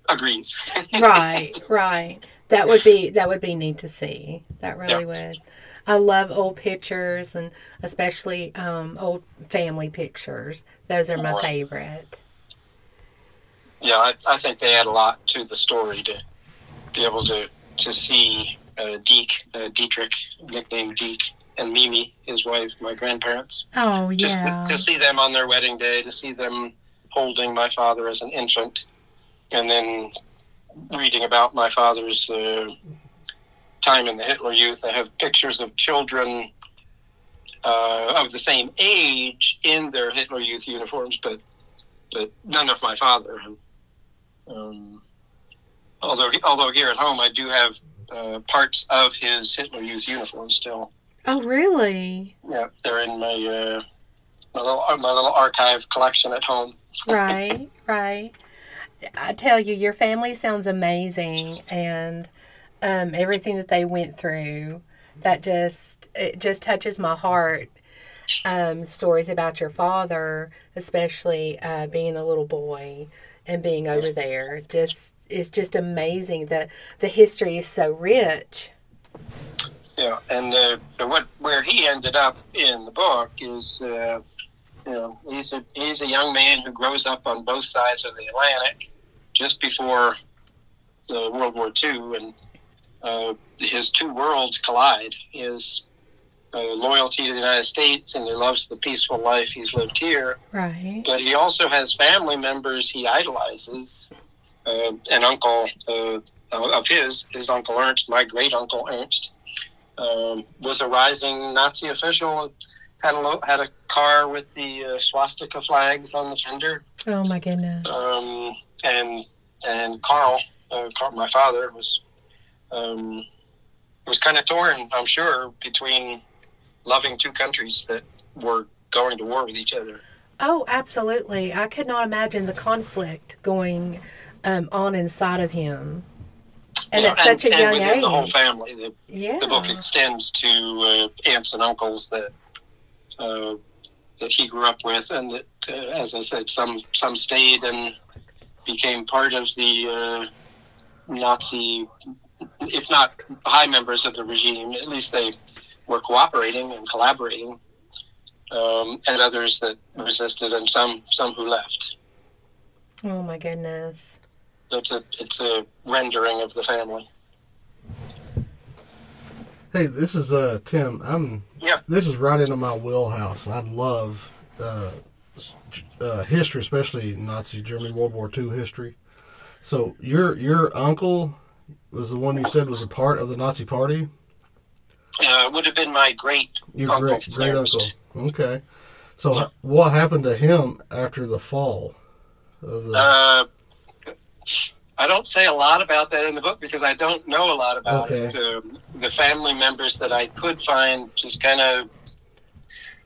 agrees. right, right. That would be that would be neat to see. That really would. I love old pictures and especially um, old family pictures. Those are my Right. favorite. yeah, I, I think they add a lot to the story to be able to to see uh, Deke, uh, Dietrich, nicknamed Deke, and Mimi, his wife, my grandparents. Oh Just yeah. to see them on their wedding day, to see them holding my father as an infant, and then reading about my father's uh, time in the Hitler Youth. I have pictures of children uh, of the same age in their Hitler Youth uniforms, but but none of my father. Um, although although here at home I do have uh, parts of his Hitler Youth uniform still. Oh really? Yeah, they're in my uh, my little my little archive collection at home. right, right. I tell you, your family sounds amazing, and um, everything that they went through, that just it just touches my heart. Um, stories about your father, especially uh, being a little boy and being over there, just it's just amazing that the history is so rich. Yeah, and uh, what where he ended up in the book is, uh, you know, he's a he's a young man who grows up on both sides of the Atlantic, just before the World War II, and uh, his two worlds collide. His uh, loyalty to the United States, and he loves the peaceful life he's lived here. Right. But he also has family members he idolizes. Uh, an uncle uh, of his, his uncle Ernst, my great uncle Ernst, um, was a rising Nazi official. Had a lo- had a car with the uh, swastika flags on the fender, Oh my goodness. um, and and Carl, uh, Carl, my father, was um, was kind of torn. I'm sure between loving two countries that were going to war with each other. Oh, absolutely. I could not imagine the conflict going um, on inside of him. And know, at such a and young within age. the whole family. The, yeah. the book extends to uh, aunts and uncles that uh, that he grew up with, and that, uh, as I said, some some stayed and became part of the uh, Nazi, if not high members of the regime. At least they were cooperating and collaborating, um, and others that resisted, and some some who left. Oh my goodness. It's a it's a rendering of the family. Hey, this is uh Tim. I'm. Yep. This is right into my wheelhouse. I love uh, s- uh, history, especially Nazi Germany, World War II history. So your your uncle was the one you said was a part of the Nazi Party. Uh, would have been my great Your uncle. great great uncle. Okay. So h- what happened to him after the fall of the? Uh, I don't say a lot about that in the book because I don't know a lot about Okay. it. Um, the family members that I could find just kind of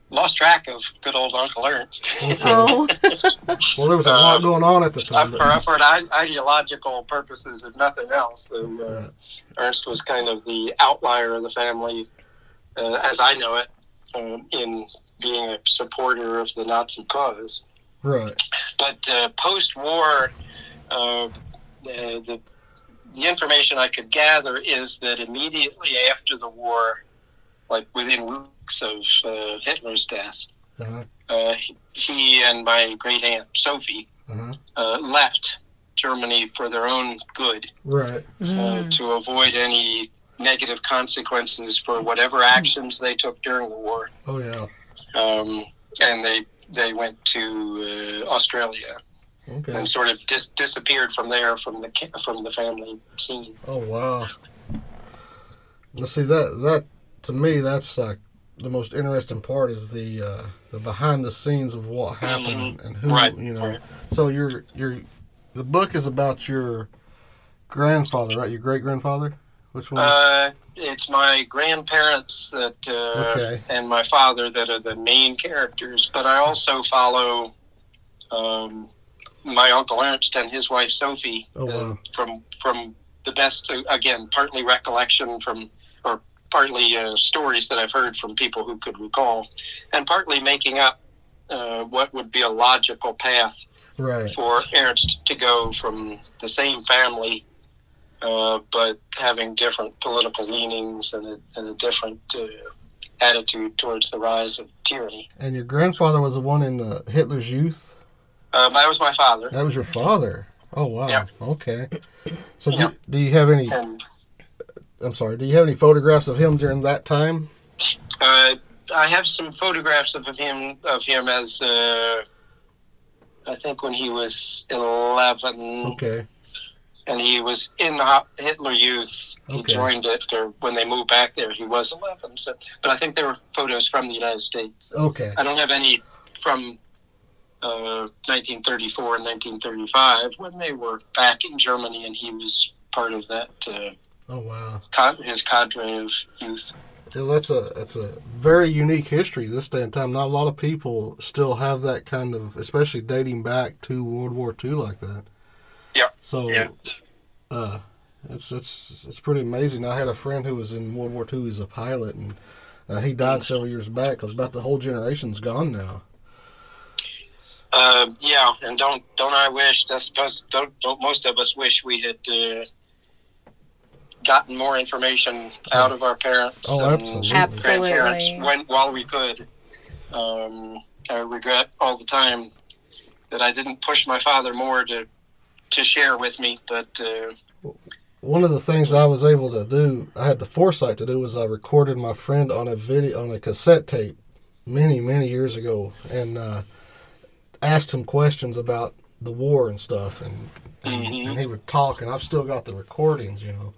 lost track of good old Uncle Ernst. Oh. well, there was a lot going on at the Uh, time. for, but- for an ideological purposes, if nothing else, uh, Right. Ernst was kind of the outlier of the family, uh, as I know it, um, in being a supporter of the Nazi cause. Right. but uh, post-war, uh, the, the the information I could gather is that immediately after the war, like within weeks of uh, Hitler's death. Uh-huh. Uh, he- he and my great aunt Sophie Uh-huh. uh, left Germany for their own good Right. uh, to avoid any negative consequences for whatever actions they took during the war. Oh yeah. Um, and they they went to uh, Australia Okay. and sort of dis- disappeared from there from the ca- from the family scene. Oh wow. Now see that that to me that's like the most interesting part is the uh, the behind the scenes of what happened and who Mm-hmm. Right, you know. right. So your your the book is about your grandfather, right? Your great grandfather. Which one? Uh, it's my grandparents that uh, Okay. and my father that are the main characters, but I also follow um, my uncle Ernst and his wife Sophie Oh, wow. uh, from from the best again partly recollection from or partly uh, stories that I've heard from people who could recall, and partly making up uh, what would be a logical path right. for Ernst to go from the same family, uh, but having different political leanings and a, and a different uh, attitude towards the rise of tyranny. And your grandfather was the one in uh, Hitler's Youth. Um, that was my father, That was your father. Oh wow. Yeah. Okay. So Yeah. do, do you have any? and I'm sorry. Do you have any photographs of him during that time? uh, I have some photographs of him of him as uh, I think when he was eleven. Okay. and he was in the Hitler Youth. He Okay. joined it, or when they moved back there, he was 11. So, but I think there were photos from the United States. Okay. I don't have any from uh, 1934 and 1935 when they were back in Germany, and he was part of that uh, Oh wow. his cadre of youth. Well, that's a that's a very unique history this day and time. Not a lot of people still have that kind of, especially dating back to World War II like that. Yeah. So, Yeah. uh, it's it's it's pretty amazing. I had a friend who was in World War II. He's a pilot, and uh, he died several years back because about the whole generation's gone now. Uh, yeah, and don't don't I wish? That's most don't, don't most of us wish we had uh, gotten more information out of our parents Oh, and absolutely. grandparents when while we could. Um, I regret all the time that I didn't push my father more to to share with me, but uh, One of the things I was able to do, I had the foresight to do, was I recorded my friend on a video on a cassette tape many many years ago, and uh, asked him questions about the war and stuff, and and, Mhm. and he would talk, and I've still got the recordings, you know.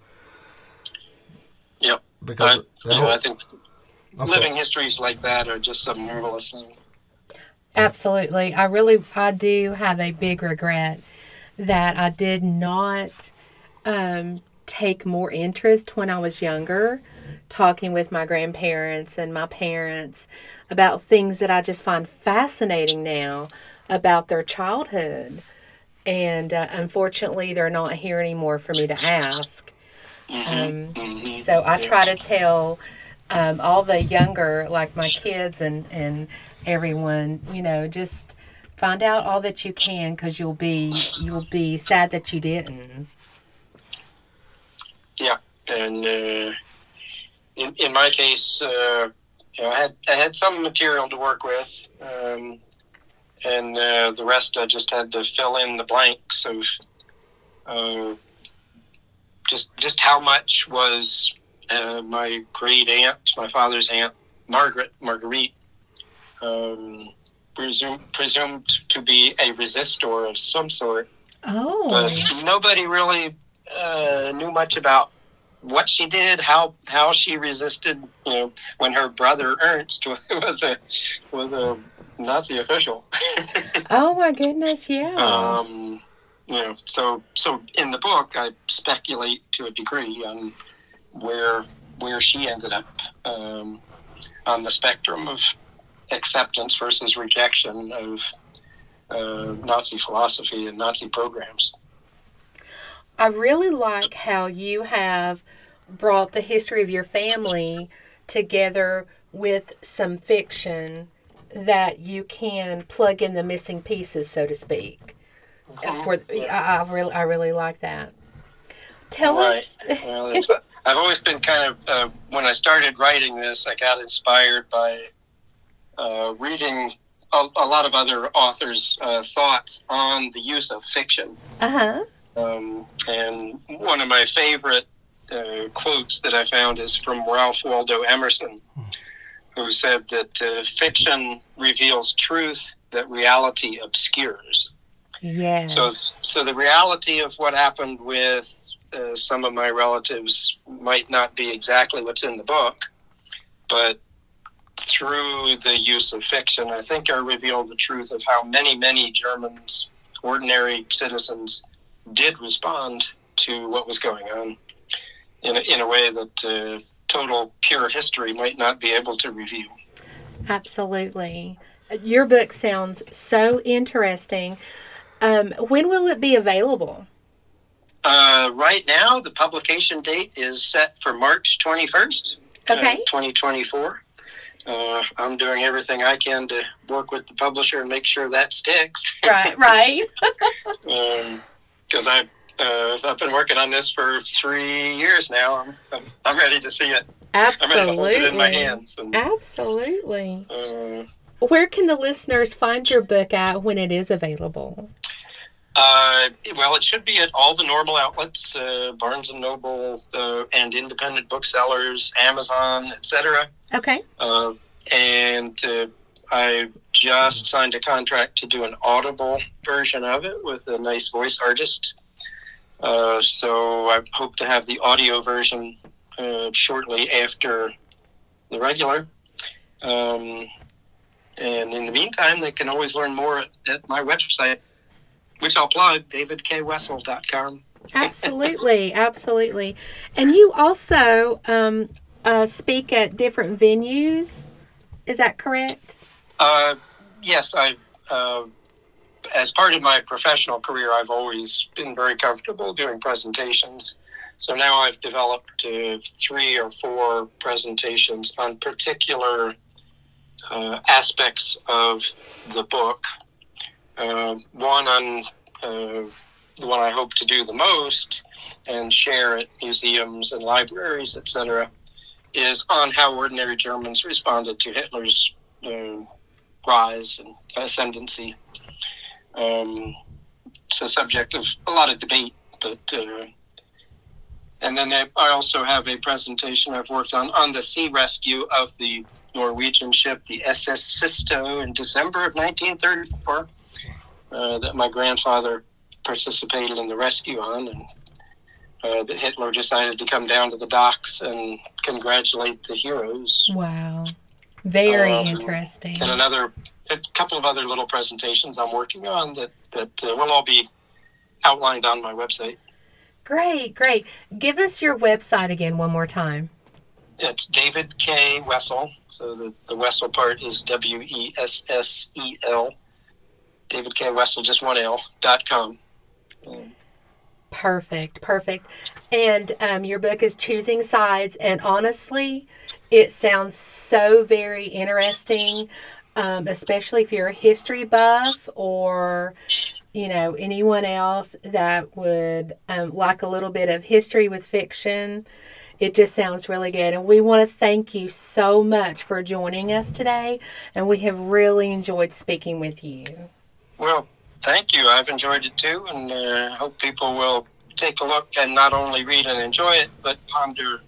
Yep. Because I, you know, I think I'm living sorry. histories like that are just a marvelous thing. Absolutely. I really, I do have a big regret that I did not um, take more interest when I was younger, talking with my grandparents and my parents about things that I just find fascinating now about their childhood. And uh, unfortunately, they're not here anymore for me to ask. Um, Mhm. so I try to tell um, all the younger, like my kids and, and everyone, you know, just find out all that you can because you'll be you'll be sad that you didn't. Yeah, and uh, in, in my case, uh, you know, I had I had some material to work with, um, and uh, the rest I just had to fill in the blanks of uh, just just how much was uh, my great aunt, my father's aunt, Margaret Marguerite, um, presumed presumed to be a resistor of some sort Oh, but nobody really uh, knew much about what she did, how how she resisted. You know, when her brother Ernst was a was a Nazi official. oh my goodness, yeah. um, you know, so so in the book, I speculate to a degree on where where she ended up um, on the spectrum of acceptance versus rejection of uh, Nazi philosophy and Nazi programs. I really like how you have brought the history of your family together with some fiction that you can plug in the missing pieces, so to speak. For I, I really, I really like that. Tell Right. us. Well, I've always been kind of uh, when I started writing this, I got inspired by uh, reading a, a lot of other authors' uh, thoughts on the use of fiction. Uh huh. Um, and one of my favorite uh, quotes that I found is from Ralph Waldo Emerson, who said that uh, fiction reveals truth that reality obscures. Yes. So, so the reality of what happened with uh, some of my relatives might not be exactly what's in the book, but through the use of fiction, I think I reveal the truth of how many, many Germans, ordinary citizens, did respond to what was going on in a, in a way that uh, total pure history might not be able to reveal. Absolutely. Your book sounds so interesting. Um, when will it be available? Uh, right now, the publication date is set for March 21st, Okay. uh, 2024. Uh, I'm doing everything I can to work with the publisher and make sure that sticks. Right, right. Because I've, uh, I've been working on this for three years now. I'm, I'm, I'm ready to see it. I'm ready to hold it in my Absolutely. hands. And, Absolutely. uh, Where can the listeners find your book at when it is available? Uh, well, it should be at all the normal outlets: uh, Barnes and Noble uh, and independent booksellers, Amazon, etc. Okay. Uh, and uh, I just signed a contract to do an Audible version of it with a nice voice artist. Uh, so I hope to have the audio version uh, shortly after the regular. Um, and in the meantime, they can always learn more at, at my website, which I'll plug, davidkwessel.com. Absolutely. absolutely. And you also um, uh, speak at different venues. Is that correct? Uh, yes, I. Uh, as part of my professional career, I've always been very comfortable doing presentations. So now I've developed uh, three or four presentations on particular uh, aspects of the book. Uh, one on uh, the one I hope to do the most and share at museums and libraries, etc., is on how ordinary Germans responded to Hitler's uh, rise and ascendancy. Um, it's a subject of a lot of debate, but uh, and then I I also have a presentation I've worked on on the sea rescue of the Norwegian ship, the SS Sisto, in December of 1934, uh, that my grandfather participated in the rescue on, and uh, that Hitler decided to come down to the docks and congratulate the heroes. Wow. Very Um, interesting. and another a couple of other little presentations I'm working on that that uh, will all be outlined on my website. Great, great. Give us your website again one more time. It's David K. Wessel. So the, the Wessel part is W E S S E L. David K. Wessel, just one L, dot com. Perfect, perfect. And um, your book is Choosing Sides, and honestly, it sounds so very interesting, um, especially if you're a history buff or, you know, anyone else that would um, like a little bit of history with fiction. It just sounds really good. And we want to thank you so much for joining us today. And we have really enjoyed speaking with you. Well, thank you. I've enjoyed it too, and uh, hope people will take a look and not only read and enjoy it, but ponder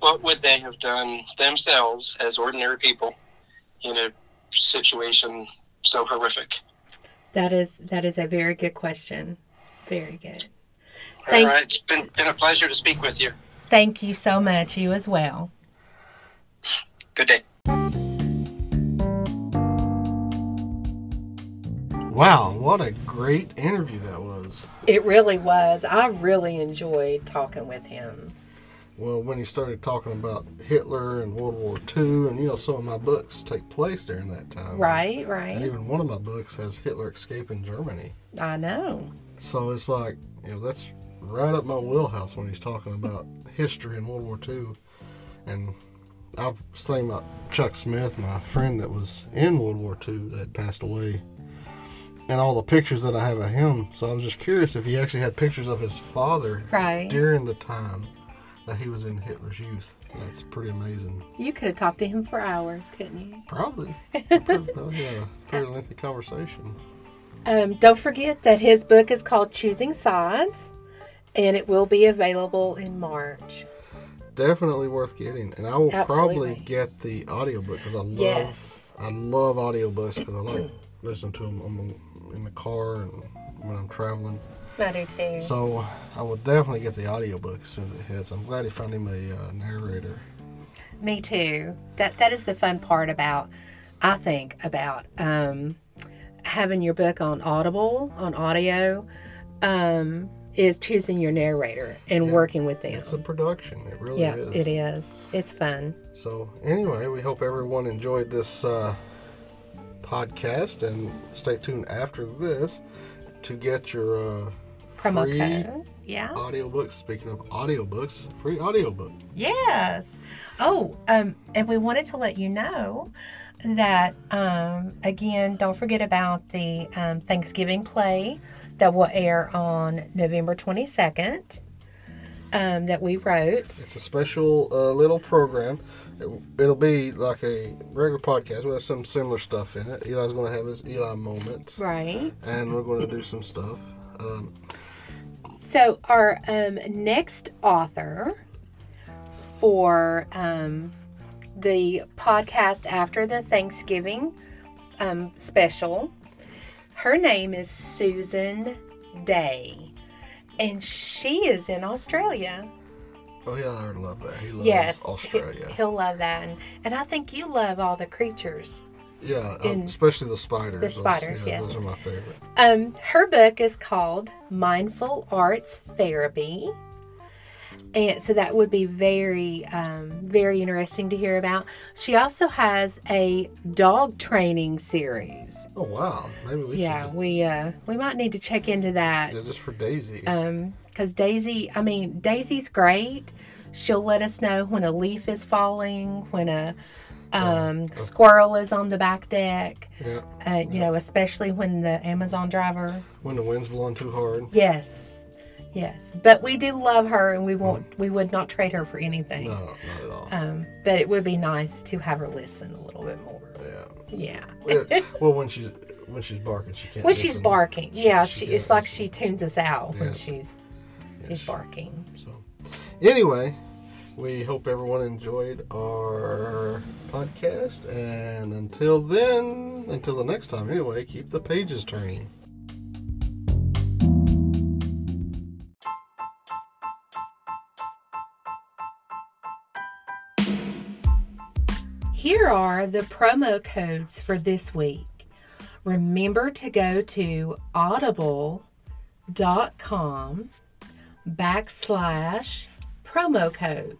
what would they have done themselves as ordinary people in a situation so horrific. That is that is a very good question. Very good. All Thank- right, it's been, been a pleasure to speak with you. Thank you so much. You as well. Good day. Wow, what a great interview that was. It really was. I really enjoyed talking with him. Well, when he started talking about Hitler and World War II, and you know, some of my books take place during that time. Right, right. And even one of my books has Hitler escaping Germany. I know. So it's like, you know, that's right up my wheelhouse when he's talking about history in World War II. And I was thinking about Chuck Smith, my friend that was in World War II that passed away, and all the pictures that I have of him. So I was just curious if he actually had pictures of his father Right. during the time that he was in Hitler's youth. That's pretty amazing. You could have talked to him for hours, couldn't you? Probably. yeah, pretty lengthy conversation. Um, don't forget that his book is called Choosing Sides, and it will be available in March. Definitely worth getting, and I will probably get the audiobook because I love Yes. I love audiobooks because I like listening to them in the car and when I'm traveling. I do too. So I will definitely get the audiobook as soon as it hits. I'm glad he found him a uh, narrator. Me too. That that is the fun part about I think about um, having your book on Audible on audio um, is choosing your narrator and working with them. It's a production. It really yeah, is. it is. It's fun. So anyway, we hope everyone enjoyed this uh, podcast, and stay tuned after this to get your uh, Promo free code. Yeah. audiobooks. Speaking of audiobooks, free audiobook. Yes. Oh, um, and we wanted to let you know that um, again, don't forget about the um, Thanksgiving play that will air on November twenty second. Um, that we wrote. It's a special uh, little program. It, it'll be like a regular podcast. We'll have some similar stuff in it. Eli's going to have his Eli moment, Right. and we're going to do some stuff. Um, So our um, next author for um, the podcast after the Thanksgiving um, special, her name is Susan Day, and she is in Australia. Oh yeah, I would love that. He loves yes, he- Australia. he'll love that, and, and I think you love all the creatures. yeah, uh, in- especially the spiders. the Those- spiders, yeah, yes. Those are my favorite. Um, her book is called Mindful Arts Therapy. And so that would be very, um, very interesting to hear about. She also has a dog training series. Oh wow, maybe we Yeah, should. we uh, we might need to check into that Yeah, just for Daisy. um because daisy i mean daisy's great she'll let us know when a leaf is falling when a um, squirrel is on the back deck yeah, uh, you know especially when the amazon driver when the wind's blowing too hard. yes yes but we do love her and we won't we would not trade her for anything No, not at all. um, but it would be nice to have her listen a little bit more yeah. yeah Well, when she's when she's barking, she can't. when she's listen. barking yeah she she, it's like listen. she tunes us out when Yeah. she's she's barking So, anyway, we hope everyone enjoyed our podcast, and until then, until the next time, anyway, keep the pages turning. Here are the promo codes for this week. Remember to go to audible.com backslash promo code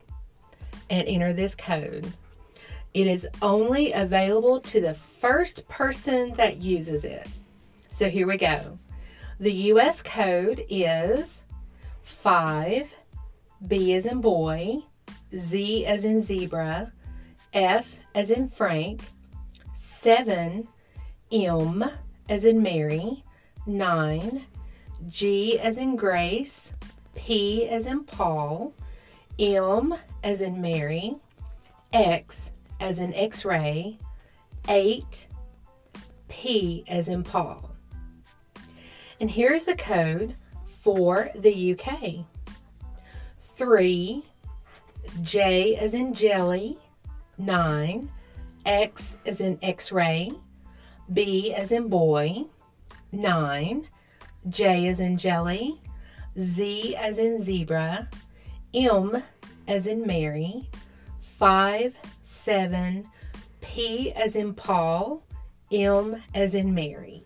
and enter this code. It is only available to the first person that uses it. So here we go. The US code is 5 B as in boy, Z as in zebra, F as in Frank, 7 M as in Mary, 9 G as in Grace, P as in Paul, M as in Mary, X as in X ray, 8 P as in Paul. And here's the code for the UK 3 J as in jelly, 9 X as in X ray, B as in boy, 9 J as in jelly, Z as in zebra, M as in Mary, 5 7 P as in Paul, M as in Mary.